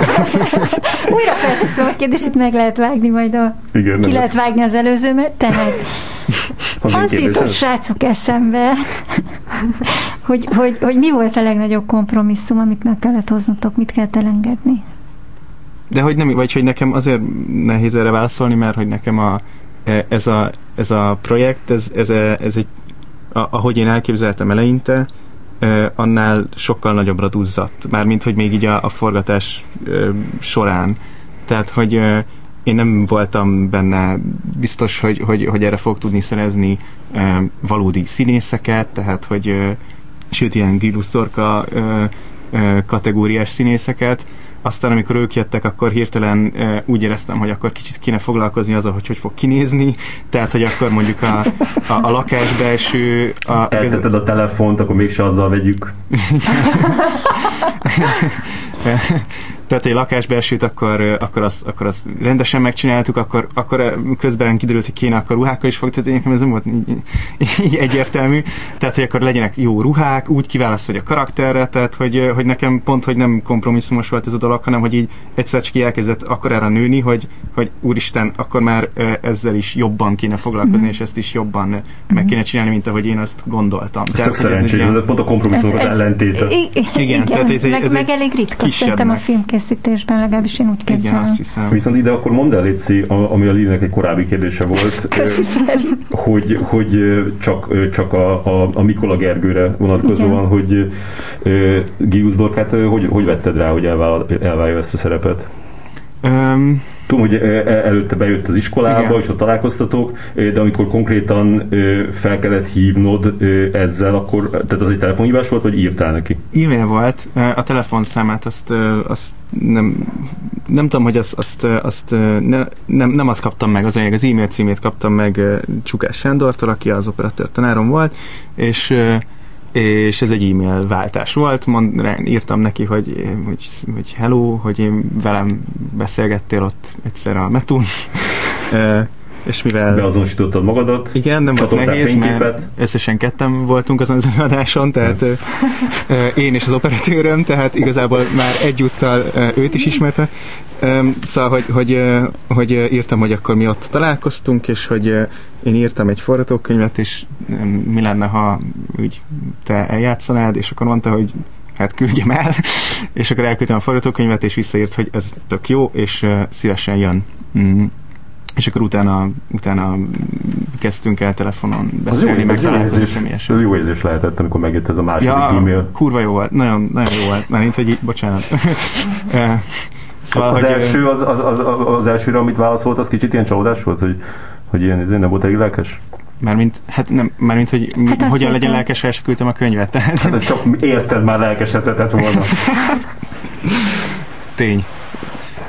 újra felteszem a kérdést, itt meg lehet vágni majd a... Igen, ki lehet vágni az előzőmet, tehát (laughs) az jutott srácok eszembe, (laughs) hogy, hogy, hogy mi volt a legnagyobb kompromisszum, amit meg kellett hoznotok, mit kellett elengedni? De hogy nem, vagy hogy nekem azért nehéz erre válaszolni, mert hogy nekem a, e, ez, a, ez a projekt, ez, ez, ez egy, a, ahogy én elképzeltem eleinte, e, annál sokkal nagyobbra duzzadt, mármint hogy még így a, a forgatás e, során. Tehát, hogy én nem voltam benne biztos, hogy, hogy, hogy erre fog tudni szerezni valódi színészeket, tehát, hogy sőt, ilyen Gilusztorka kategóriás színészeket, aztán amikor ők jöttek, akkor hirtelen e, úgy éreztem, hogy akkor kicsit kéne foglalkozni azzal, hogy hogy fog kinézni, tehát hogy akkor mondjuk a, a, a lakás belső... A, Eltetted a telefont, akkor mégse azzal vegyük. (laughs) Tehát egy lakásbelsőt, akkor, akkor, azt, akkor azt rendesen megcsináltuk, akkor, akkor közben kiderült, hogy kéne akkor ruhákkal is fog, tehát nekem ez nem volt így, így egyértelmű. Tehát, hogy akkor legyenek jó ruhák, úgy kiválaszt, hogy a karakterre, tehát, hogy, hogy nekem pont, hogy nem kompromisszumos volt ez a dolog, hanem, hogy így egyszer csak elkezdett akkor erre nőni, hogy, hogy úristen, akkor már ezzel is jobban kéne foglalkozni, mm-hmm. és ezt is jobban mm-hmm. meg kéne csinálni, mint ahogy én azt gondoltam. Ez tehát, tök szerencsés, ez, pont a kompromisszumok ellentéte. Igen, igen, tehát ez, meg, ez meg elég ritka szerintem a filmkészítés készítésben, legalábbis én úgy képzelem. Igen, azt hiszem. Viszont ide akkor mondd el, Léci, ami a Lilinek egy korábbi kérdése volt, hogy, hogy csak, csak a, a, a Mikola Gergőre vonatkozóan, Igen. hogy Giusz Dorkát hogy, hogy vetted rá, hogy elvállalja ezt a szerepet? Um, Tudom, hogy előtte bejött az iskolába, Igen. és ott találkoztatok, de amikor konkrétan fel kellett hívnod ezzel, akkor, tehát az egy telefonhívás volt, vagy írtál neki? E-mail volt, a telefonszámát azt, azt nem, nem tudom, hogy azt, azt, azt ne, nem, nem azt kaptam meg, az az e-mail címét kaptam meg Csukás Sándortól, aki az operatőr tanárom volt, és és ez egy e-mail váltás volt, mond, írtam neki, hogy, hogy, hogy hello, hogy én velem beszélgettél ott egyszer a Metun, (laughs) és mivel... Beazonosítottad magadat? Igen, nem volt nehéz, mert összesen ketten voltunk azon az előadáson, tehát ö, ö, én és az operatőröm, tehát igazából már egyúttal ö, őt is ismerte. Ö, szóval, hogy, hogy, hogy írtam, hogy akkor mi ott találkoztunk, és hogy én írtam egy forgatókönyvet, és mi lenne, ha úgy te eljátszanád, és akkor mondta, hogy hát küldjem el, és akkor elküldtem a forgatókönyvet, és visszaírt, hogy ez tök jó, és szívesen jön. Mm és akkor utána, utána kezdtünk el telefonon beszélni, meg találkozni személyesen. Ez jó érzés lehetett, amikor megjött ez a második ja, e-mail. kurva jó volt, nagyon, nagyon jó volt, mert hogy így, bocsánat. (laughs) szóval, az, hogy, első, az, az, az, az, elsőre, amit válaszolt, az kicsit ilyen csalódás volt, hogy, hogy ilyen, nem volt elég lelkes? Mármint, hát nem, mármint, hogy hát hogyan legyen lelkes, el se küldtem a könyvet. Tehát... Hát, csak érted már lelkesedhetett volna. Tény.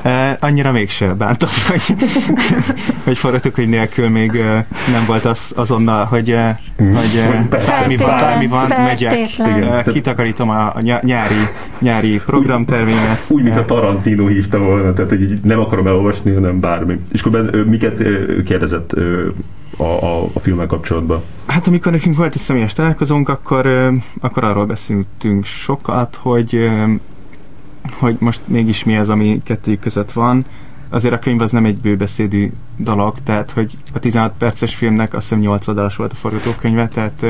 Uh, annyira mégse bántott, (laughs) hogy, hogy forgatókönyv nélkül még uh, nem volt az, azonnal, hogy, uh, hogy uh, bármi van, bármi van, megyek, uh, kitakarítom a, a nyári, nyári programtervémet. Úgy, mint a Tarantino hívta volna, tehát hogy nem akarom elolvasni, hanem bármi. És akkor miket kérdezett a, a, a filmmel kapcsolatban? Hát amikor nekünk volt egy személyes találkozónk, akkor, akkor arról beszéltünk sokat, hogy hogy most mégis mi az, ami kettőjük között van. Azért a könyv az nem egy bőbeszédű dolog, tehát hogy a 16 perces filmnek azt hiszem 8 oldalas volt a forgatókönyve, tehát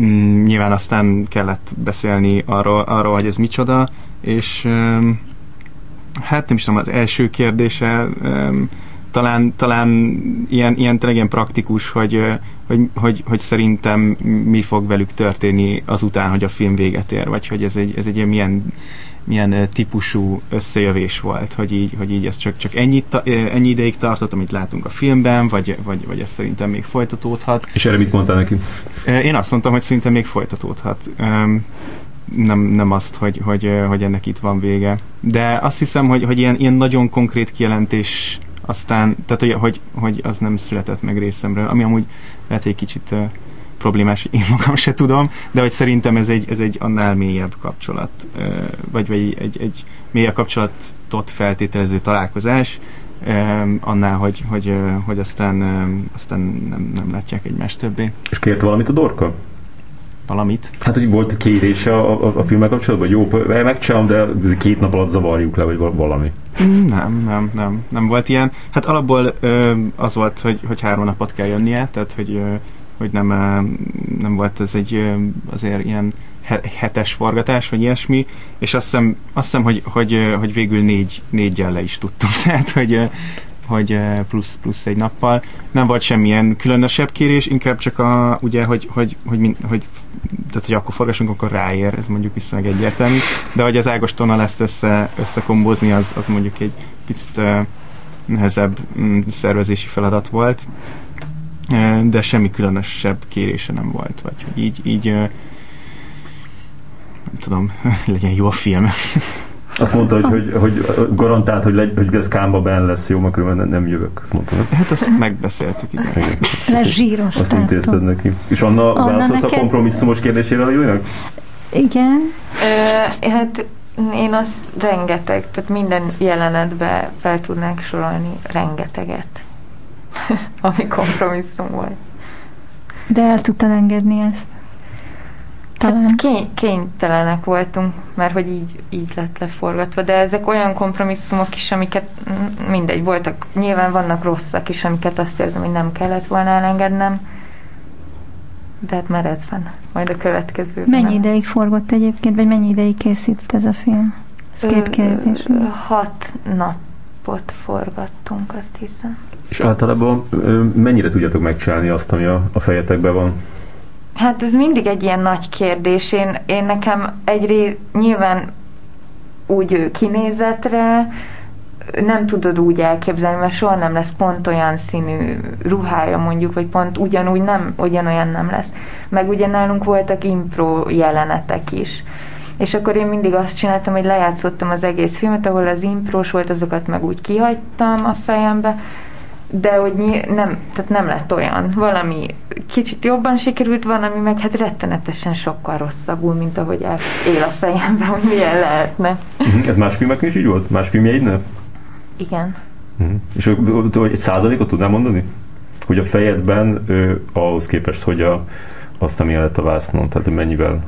mm, nyilván aztán kellett beszélni arról, arról hogy ez micsoda, és öm, hát nem is tudom, az első kérdése öm, talán, talán ilyen, ilyen tényleg ilyen praktikus, hogy, hogy, hogy, hogy, szerintem mi fog velük történni azután, hogy a film véget ér, vagy hogy ez egy, ez egy ilyen milyen, milyen típusú összejövés volt, hogy így, hogy így ez csak, csak ennyi, ennyi ideig tartott, amit látunk a filmben, vagy, vagy, vagy ez szerintem még folytatódhat. És erre mit mondtál neki? Én azt mondtam, hogy szerintem még folytatódhat. Nem, nem azt, hogy, hogy, hogy ennek itt van vége. De azt hiszem, hogy, hogy ilyen, ilyen nagyon konkrét kijelentés aztán, tehát hogy, hogy, hogy az nem született meg részemről, ami amúgy lehet egy kicsit uh, problémás, én magam se tudom, de hogy szerintem ez egy, ez egy annál mélyebb kapcsolat, uh, vagy, vagy egy, egy mélyebb kapcsolatot feltételező találkozás, um, annál, hogy, hogy, hogy aztán, um, aztán nem, nem látják egymást többé. És kért valamit a Dorka? Valamit. Hát, hogy volt kérése a, a, a filmmel kapcsolatban, hogy jó, megcsinálom, de két nap alatt zavarjuk le, vagy valami. Nem, nem, nem, nem volt ilyen. Hát alapból ö, az volt, hogy, hogy három napot kell jönnie, tehát hogy, ö, hogy nem, nem volt ez egy ö, azért ilyen hetes forgatás, vagy ilyesmi, és azt hiszem, azt hiszem hogy, hogy, hogy végül négy, négyel le is tudtunk, (laughs) tehát hogy hogy plusz, plusz egy nappal. Nem volt semmilyen különösebb kérés, inkább csak a, ugye, hogy, hogy, hogy, hogy, hogy tehát, hogy akkor forgassunk, akkor ráér, ez mondjuk viszonylag egyértelmű, de hogy az Ágostonnal ezt össze, összekombózni, az, az mondjuk egy picit uh, nehezebb um, szervezési feladat volt, uh, de semmi különösebb kérése nem volt, vagy hogy így, így nem tudom, (laughs) legyen jó a film. Azt mondta, hogy, hogy, hogy garantált, hogy, legy, hogy ez kámba ben lesz jó, mert nem, nem jövök. Azt mondta. Hát azt megbeszéltük, igen. igen. Zsíros. Azt intézted neki. És Anna, Anna válaszolsz neked... a kompromisszumos kérdésére a Jújnak? Igen. Ö, hát én azt rengeteg, tehát minden jelenetbe fel tudnánk sorolni rengeteget, (laughs) ami kompromisszum volt. De el tudtad engedni ezt? Talán. Hát kény, kénytelenek voltunk, mert hogy így, így lett leforgatva, de ezek olyan kompromisszumok is, amiket mindegy, voltak, nyilván vannak rosszak is, amiket azt érzem, hogy nem kellett volna elengednem, de hát már ez van, majd a következő. Mennyi nem. ideig forgott egyébként, vagy mennyi ideig készült ez a film? Ez két kérdés. Hat napot forgattunk, azt hiszem. És általában mennyire tudjátok megcsinálni azt, ami a, a fejetekben van? Hát ez mindig egy ilyen nagy kérdés. Én, én nekem egyrészt nyilván úgy kinézetre, nem tudod úgy elképzelni, mert soha nem lesz pont olyan színű ruhája mondjuk, vagy pont ugyanúgy nem, ugyanolyan nem lesz. Meg ugye nálunk voltak impro jelenetek is. És akkor én mindig azt csináltam, hogy lejátszottam az egész filmet, ahol az impros volt, azokat meg úgy kihagytam a fejembe, de hogy nem, tehát nem lett olyan. Valami kicsit jobban sikerült, van, ami meg hát rettenetesen sokkal rosszabbul, mint ahogy él a fejemben, hogy milyen lehetne. Uh-huh. Ez más filmeknél is így volt? Más filmjeidnél? Igen. Uh-huh. És hogy egy százalékot tudnál mondani? Hogy a fejedben ő, ahhoz képest, hogy a, azt, ami lett a vásznon, tehát mennyivel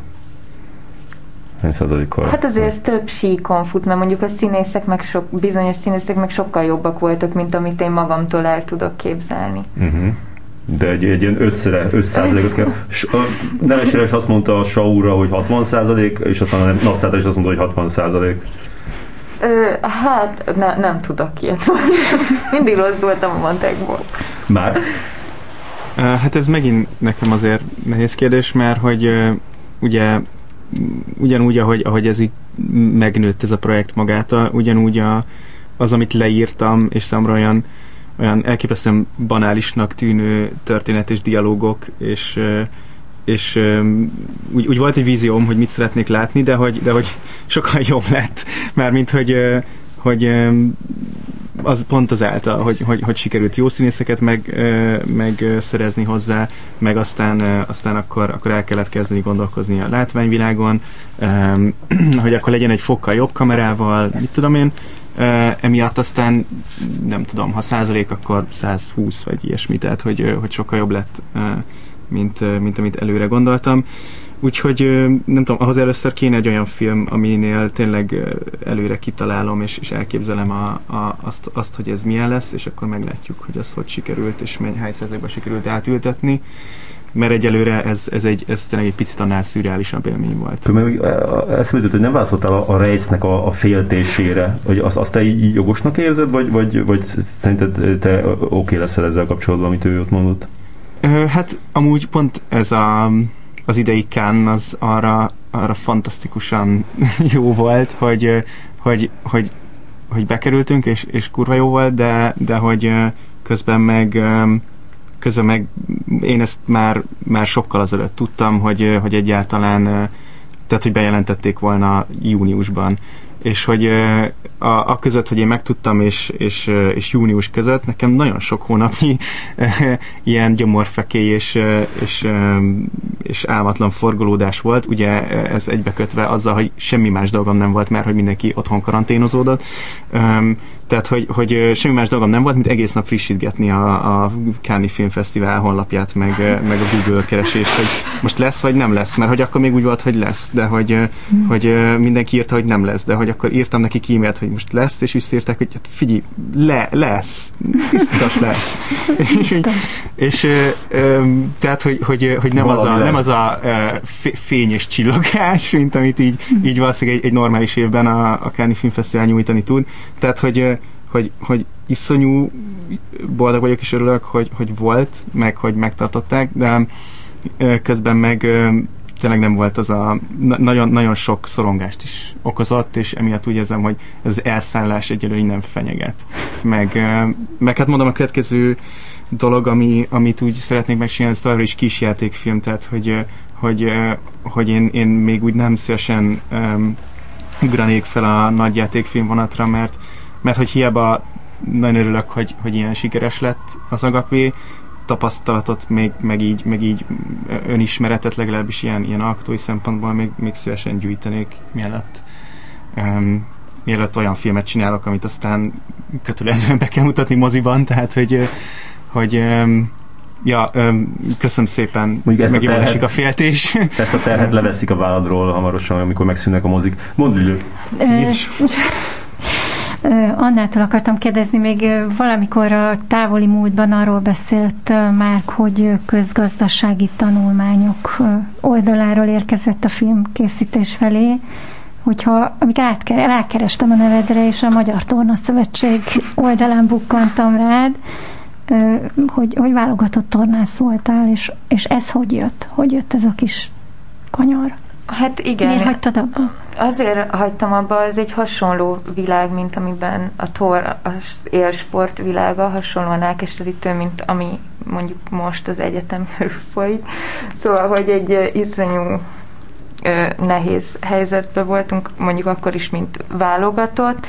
százalékkal? Hát azért ez több síkon fut, mert mondjuk a színészek meg sok, bizonyos színészek meg sokkal jobbak voltak, mint amit én magamtól el tudok képzelni. Uh-huh. De egy, egy ilyen összere, összszázalékot kell. Nemes is azt mondta a Saura, hogy 60 százalék, és aztán a napszállítás is azt mondta, hogy 60 százalék. Ö, hát ne, nem tudok ilyet Mindig rossz voltam a matekból. Már? Hát ez megint nekem azért nehéz kérdés, mert hogy ugye ugyanúgy, ahogy, ahogy ez így megnőtt ez a projekt magától, ugyanúgy a, az, amit leírtam, és számomra olyan, olyan elképesztően banálisnak tűnő történet és dialógok, és, és úgy, úgy volt egy vízióm, hogy mit szeretnék látni, de hogy, de hogy (laughs) sokkal jobb lett, mert mint hogy, hogy az pont az által, hogy, hogy, hogy sikerült jó színészeket meg, meg szerezni hozzá, meg aztán, aztán akkor, akkor el kellett kezdeni gondolkozni a látványvilágon, (clears throat) hogy akkor legyen egy fokkal jobb kamerával, mit tudom én, emiatt aztán nem tudom, ha százalék, akkor 120 vagy ilyesmi, tehát hogy, hogy sokkal jobb lett, mint, mint amit előre gondoltam. Úgyhogy nem tudom, ahhoz először kéne egy olyan film, aminél tényleg előre kitalálom, és, és elképzelem a, a, azt, azt, hogy ez milyen lesz, és akkor meglátjuk, hogy az hogy sikerült, és mennyi, hány százalékban sikerült átültetni mert egyelőre ez, ez, egy, ez tényleg egy picit annál szürreálisabb élmény volt. Ezt jutott, hogy nem válaszoltál a, a rejsznek a, a féltésére, hogy azt, azt te így jogosnak érzed, vagy, vagy, vagy szerinted te oké okay leszel ezzel kapcsolatban, amit ő ott mondott? Hát amúgy pont ez a az idei Cannes az arra, arra fantasztikusan (laughs) jó volt, hogy, hogy, hogy, hogy bekerültünk, és, és kurva jó volt, de, de hogy közben meg közben meg én ezt már, már sokkal azelőtt tudtam, hogy, hogy egyáltalán tehát, hogy bejelentették volna júniusban. És hogy a, a között, hogy én megtudtam, és, és, és június között nekem nagyon sok hónapnyi (laughs) ilyen gyomorfekély és, és, és álmatlan forgolódás volt. Ugye ez egybekötve azzal, hogy semmi más dolgom nem volt, mert hogy mindenki otthon karanténozódott. Tehát, hogy, hogy semmi más dolgom nem volt, mint egész nap frissítgetni a, a Káni Filmfesztivál honlapját, meg, meg a Google keresést, hogy most lesz, vagy nem lesz. Mert hogy akkor még úgy volt, hogy lesz, de hogy, mm. hogy mindenki írta, hogy nem lesz, de hogy akkor írtam neki e-mailt, hogy most lesz, és visszírták, hogy hát figyelj, le, lesz, biztos lesz. (laughs) és, és ö, tehát, hogy, hogy, hogy nem, az a, nem az a fény és csillogás, mint amit így, így valószínűleg egy, egy normális évben a, a Káni Filmfesztivál nyújtani tud. Tehát, hogy hogy, hogy iszonyú boldog vagyok és örülök, hogy, hogy volt, meg hogy megtartották, de közben meg tényleg nem volt az a nagyon, nagyon sok szorongást is okozott, és emiatt úgy érzem, hogy ez elszállás egyelőre nem fenyeget. Meg, meg hát mondom, a következő dolog, ami, amit úgy szeretnék megcsinálni, ez továbbra is kisjátékfilm, tehát hogy, hogy, hogy én, én még úgy nem szívesen um, ugranék fel a nagyjátékfilm vonatra, mert mert hogy hiába nagyon örülök, hogy, hogy ilyen sikeres lett az agapé, tapasztalatot, még, meg, így, meg így önismeretet legalábbis ilyen, ilyen alkotói szempontból még, még szívesen gyűjtenék, mielőtt, um, mielőtt olyan filmet csinálok, amit aztán kötelezően be kell mutatni moziban, tehát hogy, hogy um, Ja, um, köszönöm szépen, megint a, terhet, a féltés. (laughs) Ezt a terhet leveszik a válladról hamarosan, amikor megszűnnek a mozik. Mondd, Lülő! (laughs) Annától akartam kérdezni, még valamikor a távoli múltban arról beszélt már, hogy közgazdasági tanulmányok oldaláról érkezett a filmkészítés felé, hogyha amikor átke, rákerestem a nevedre, és a Magyar Torna Szövetség oldalán bukkantam rád, hogy, hogy válogatott tornász voltál, és, és ez hogy jött? Hogy jött ez a kis kanyar? Hát igen. Miért hagytad abba? Azért hagytam abba, ez egy hasonló világ, mint amiben a tor, az élsport világa hasonlóan elkeserítő, mint ami mondjuk most az egyetemről (laughs) folyik. Szóval, hogy egy iszonyú nehéz helyzetben voltunk, mondjuk akkor is, mint válogatott,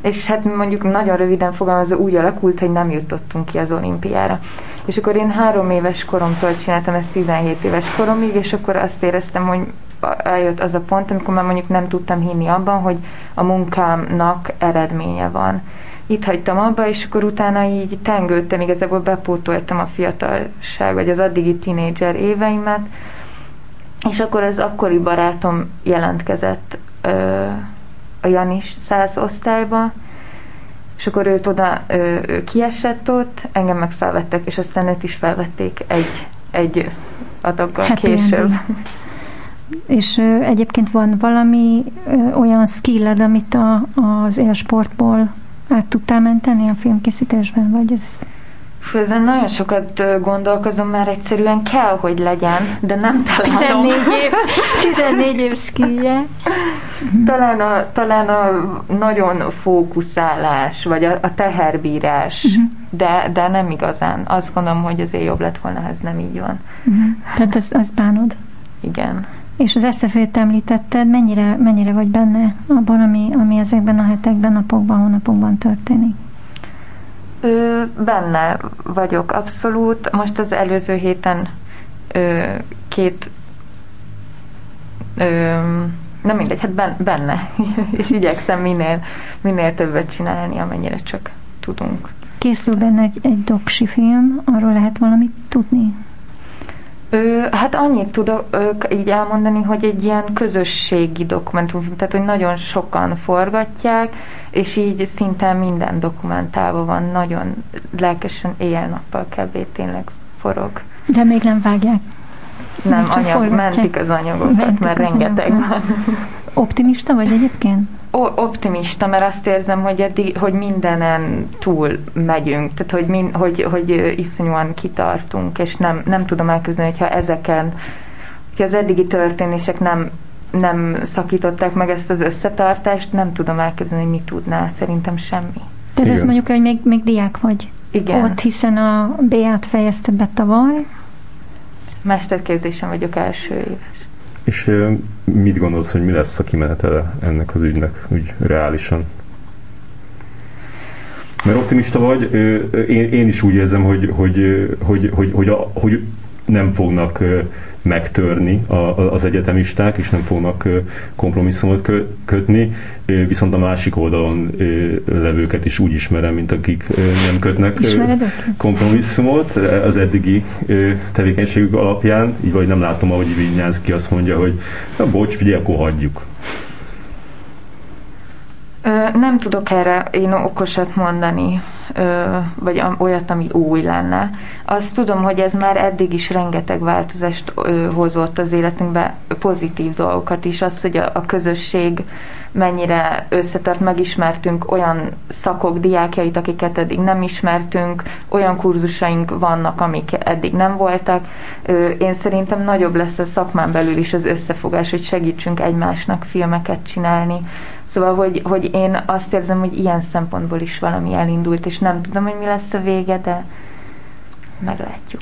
és hát mondjuk nagyon röviden fogalmazva úgy alakult, hogy nem jutottunk ki az olimpiára. És akkor én három éves koromtól csináltam ezt 17 éves koromig, és akkor azt éreztem, hogy eljött az a pont, amikor már mondjuk nem tudtam hinni abban, hogy a munkámnak eredménye van. Itt hagytam abba, és akkor utána így tengődtem, igazából bepótoltam a fiatalság, vagy az addigi tinédzser éveimet, és akkor az akkori barátom jelentkezett ö, a Janis száz osztályba, és akkor őt oda ö, ő kiesett ott, engem meg felvettek, és aztán őt is felvették egy, egy adaggal Happy később. Ending. (laughs) És ö, egyébként van valami ö, olyan skilled, amit a, az élsportból át tudtál menteni a filmkészítésben, vagy ez... Fú, ezen nagyon sokat gondolkozom, mert egyszerűen kell, hogy legyen, de nem találom. 14 év, (laughs) 14 év skillje. Talán a, talán a nagyon fókuszálás, vagy a, a teherbírás, uh-huh. de, de nem igazán. Azt gondolom, hogy azért jobb lett volna, ha ez nem így van. Uh-huh. Tehát azt, azt bánod? Igen. És az eszefét említetted, mennyire, mennyire vagy benne abban, ami, ami ezekben a hetekben, napokban, hónapokban történik? Ö, benne vagyok abszolút. Most az előző héten ö, két ö, nem mindegy, hát benne. (laughs) és igyekszem minél, minél többet csinálni, amennyire csak tudunk. Készül benne egy, egy doksi film, arról lehet valamit tudni? Ö, hát annyit tudok így elmondani, hogy egy ilyen közösségi dokumentum, tehát hogy nagyon sokan forgatják, és így szinte minden dokumentálva van, nagyon lelkesen éjjel-nappal kb. tényleg forog. De még nem vágják. Nem, anyag, mentik az anyagokat, mentik mert rengeteg van. Optimista vagy egyébként? Optimista, mert azt érzem, hogy, eddig, hogy mindenen túl megyünk, tehát hogy, min, hogy, hogy iszonyúan kitartunk, és nem, nem tudom elképzelni, hogyha ezeken, hogyha az eddigi történések nem, nem szakították meg ezt az összetartást, nem tudom elképzelni, hogy mi tudná, szerintem semmi. Tehát ez mondjuk, hogy még, még diák vagy. Igen. Ott, hiszen a B-át fejezted be tavaly. Mesterképzésen vagyok első éves. És mit gondolsz, hogy mi lesz a kimenetele ennek az ügynek, úgy reálisan? Mert optimista vagy, én, én is úgy érzem, hogy, hogy, hogy, hogy, hogy, a, hogy nem fognak megtörni az egyetemisták, és nem fognak kompromisszumot kötni, viszont a másik oldalon levőket is úgy ismerem, mint akik nem kötnek kompromisszumot az eddigi tevékenységük alapján, így vagy nem látom, ahogy Vinyánszki azt mondja, hogy na bocs, figyelj, akkor hagyjuk. Nem tudok erre én okosat mondani, vagy olyat, ami új lenne. Azt tudom, hogy ez már eddig is rengeteg változást hozott az életünkbe, pozitív dolgokat is. Az, hogy a közösség mennyire összetart, megismertünk olyan szakok diákjait, akiket eddig nem ismertünk, olyan kurzusaink vannak, amik eddig nem voltak. Én szerintem nagyobb lesz a szakmán belül is az összefogás, hogy segítsünk egymásnak filmeket csinálni. Szóval, hogy, hogy én azt érzem, hogy ilyen szempontból is valami elindult, és nem tudom, hogy mi lesz a vége, de meglátjuk.